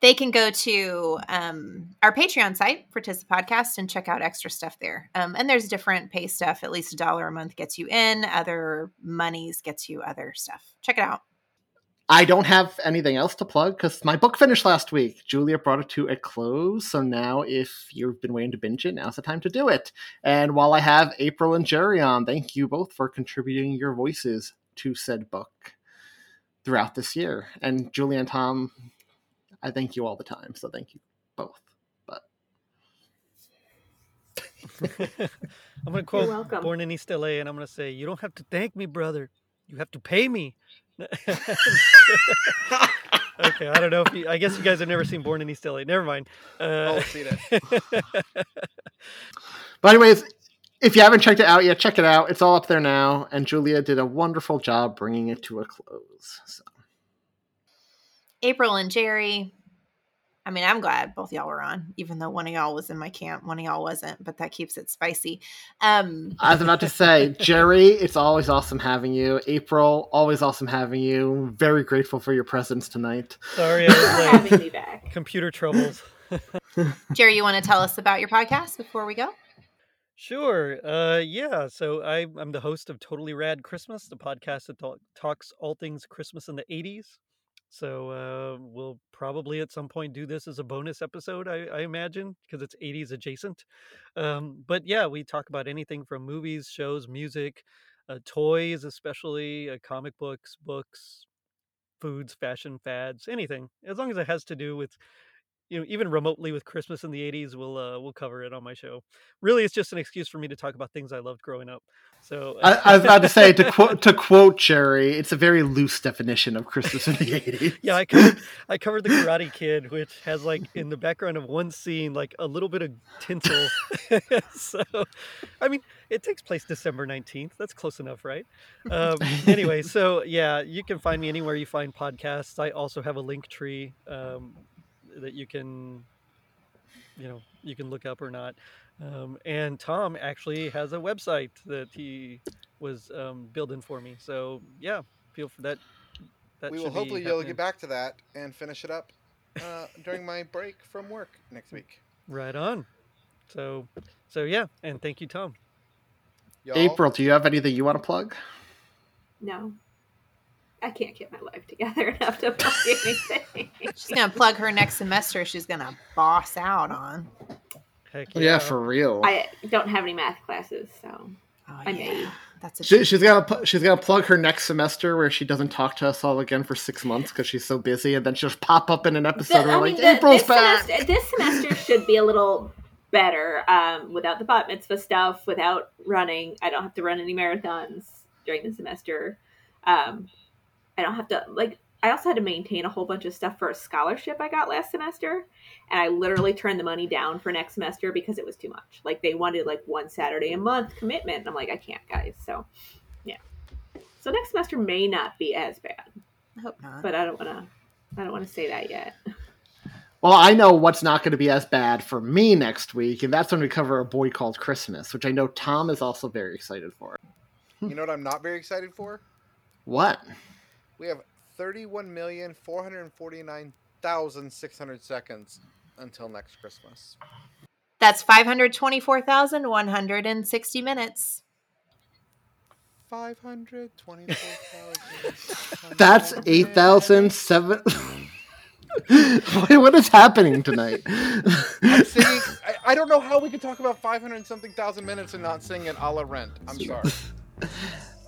Speaker 6: they can go to um, our Patreon site for Tis Podcast and check out extra stuff there. Um, and there's different pay stuff. At least a dollar a month gets you in. Other monies gets you other stuff. Check it out.
Speaker 5: I don't have anything else to plug because my book finished last week. Julia brought it to a close, so now if you've been waiting to binge it, now's the time to do it. And while I have April and Gerry on, thank you both for contributing your voices to said book throughout this year. And Julia and Thom, I thank you all the time, so thank you both. But
Speaker 7: I'm gonna quote. Born in East LA, and I'm gonna say, "You don't have to thank me, brother. You have to pay me." okay, I don't know if you, I guess you guys have never seen Born in East LA. Never mind. Uh,
Speaker 3: Oh, seen it.
Speaker 5: But anyways, if you haven't checked it out yet, check it out. It's all up there now, and Julia did a wonderful job bringing it to a close. So.
Speaker 6: April and Gerry. I mean, I'm glad both y'all were on, even though one of y'all was in my camp, one of y'all wasn't, but that keeps it spicy. Um,
Speaker 5: I was about to say, Gerry, it's always awesome having you. April, always awesome having you. Very grateful for your presence tonight.
Speaker 7: Sorry, I was
Speaker 4: having me back.
Speaker 7: Computer troubles.
Speaker 6: Gerry, you want to tell us about your podcast before we go?
Speaker 7: Sure. Uh, yeah. So I, I'm the host of Totally Rad Christmas, the podcast that talk, talks all things Christmas in the 80s. So uh, we'll probably at some point do this as a bonus episode, I, I imagine, because it's 80s adjacent. Um, but yeah, we talk about anything from movies, shows, music, uh, toys, especially uh, comic books, books, foods, fashion fads, anything as long as it has to do with you know even remotely with Christmas in the '80s, we'll uh, we'll cover it on my show. Really, it's just an excuse for me to talk about things I loved growing up. So
Speaker 5: I, I was about to say to quote to quote Gerry, it's a very loose definition of Christmas in the eighties.
Speaker 7: yeah, I covered I covered the Karate Kid, which has like in the background of one scene like a little bit of tinsel. so, I mean, it takes place December nineteenth. That's close enough, right? Um, anyway, so yeah, you can find me anywhere you find podcasts. I also have a link tree um, that you can, you know, you can look up or not. Um, and Thom actually has a website that he was um, building for me. So yeah, feel for that. that
Speaker 3: we will hopefully be able to
Speaker 7: happening.
Speaker 3: get back to that and finish it up uh, during my break from work next week.
Speaker 7: Right on. So, so yeah, and thank you, Thom.
Speaker 3: Y'all,
Speaker 5: April, do you have anything you want to plug?
Speaker 4: No. I can't get my life together enough to plug anything.
Speaker 6: She's gonna plug her next semester. She's gonna boss out on.
Speaker 7: Heck
Speaker 5: Yeah, yeah for real.
Speaker 4: I don't have any math classes, so
Speaker 6: Oh,
Speaker 4: I may.
Speaker 6: That's a
Speaker 5: She, she's gonna pu- she's gonna plug her next semester where she doesn't talk to us all again for six months because she's so busy, and then she'll just pop up in an episode.
Speaker 4: The-
Speaker 5: and
Speaker 4: I
Speaker 5: we're
Speaker 4: mean,
Speaker 5: like,
Speaker 4: the-
Speaker 5: April's
Speaker 4: this
Speaker 5: back.
Speaker 4: Semester, this semester should be a little better um, without the bat mitzvah stuff, without running. I don't have to run any marathons during the semester. Um, I don't have to like. I also had to maintain a whole bunch of stuff for a scholarship I got last semester, and I literally turned the money down for next semester because it was too much. Like they wanted like one Saturday a month commitment, and I'm like, I can't, guys. So, yeah. So next semester may not be as bad,
Speaker 6: I hope not.
Speaker 4: but I don't want to. I don't want to say that yet.
Speaker 5: Well, I know what's not going to be as bad for me next week, and that's when we cover a boy called Christmas, which I know Thom is also very excited for.
Speaker 3: you know what I'm not very excited for?
Speaker 5: What?
Speaker 3: We have 31,449,600 seconds until next Christmas.
Speaker 6: That's five hundred twenty-four thousand one hundred and sixty minutes.
Speaker 3: 524,000.
Speaker 5: That's 8,007. what is happening tonight?
Speaker 3: I'm singing. I, I don't know how we could talk about 500 and something thousand minutes and not sing it a la rent. I'm sorry.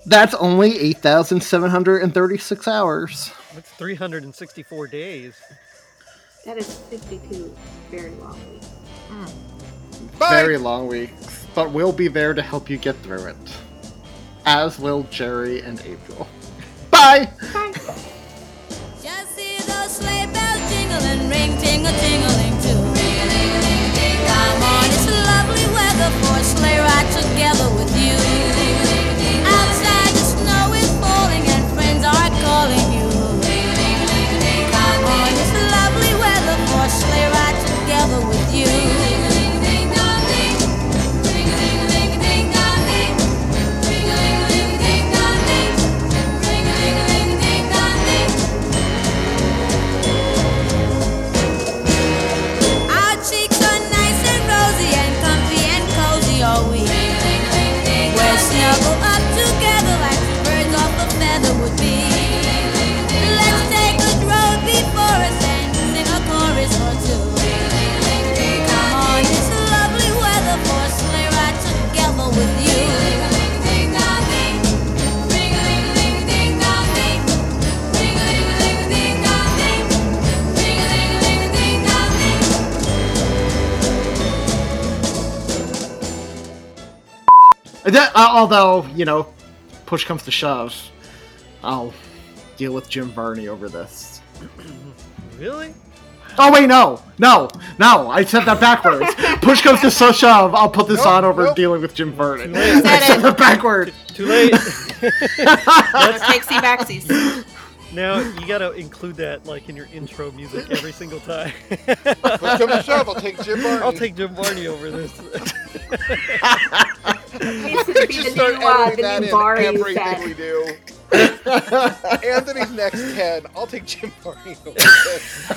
Speaker 5: That's only eight thousand seven hundred and thirty-six hours.
Speaker 7: That's 364 days.
Speaker 4: That is 52 very long weeks. Hmm.
Speaker 5: Very long weeks, but we'll be there to help you get through it. As will Gerry and April. Bye.
Speaker 8: Just hear those sleigh bells jingling, ring, tingle, tingling too. Come on, it's lovely weather
Speaker 5: although, you know, push comes to shove, I'll deal with Jim Varney over this.
Speaker 7: Really?
Speaker 5: Oh wait, no, no, no! I said that backwards. Push comes to so shove, I'll put this
Speaker 3: Nope,
Speaker 5: on over
Speaker 3: nope.
Speaker 5: dealing with Jim Vernon.
Speaker 7: Too.
Speaker 5: I said that backwards.
Speaker 7: Too late.
Speaker 6: Takesy backsies.
Speaker 7: Now you gotta include that like in your intro music every single time.
Speaker 3: Push come to shove, I'll take Jim Barney.
Speaker 7: I'll take Jim Barney over this.
Speaker 4: It's gonna be
Speaker 3: Just
Speaker 4: the
Speaker 3: start
Speaker 4: new, uh,
Speaker 3: editing
Speaker 4: the
Speaker 3: that
Speaker 4: new
Speaker 3: in
Speaker 4: Barney
Speaker 3: everything
Speaker 4: set.
Speaker 3: we do. Anthony's next 10. I'll take Jim Barney over this.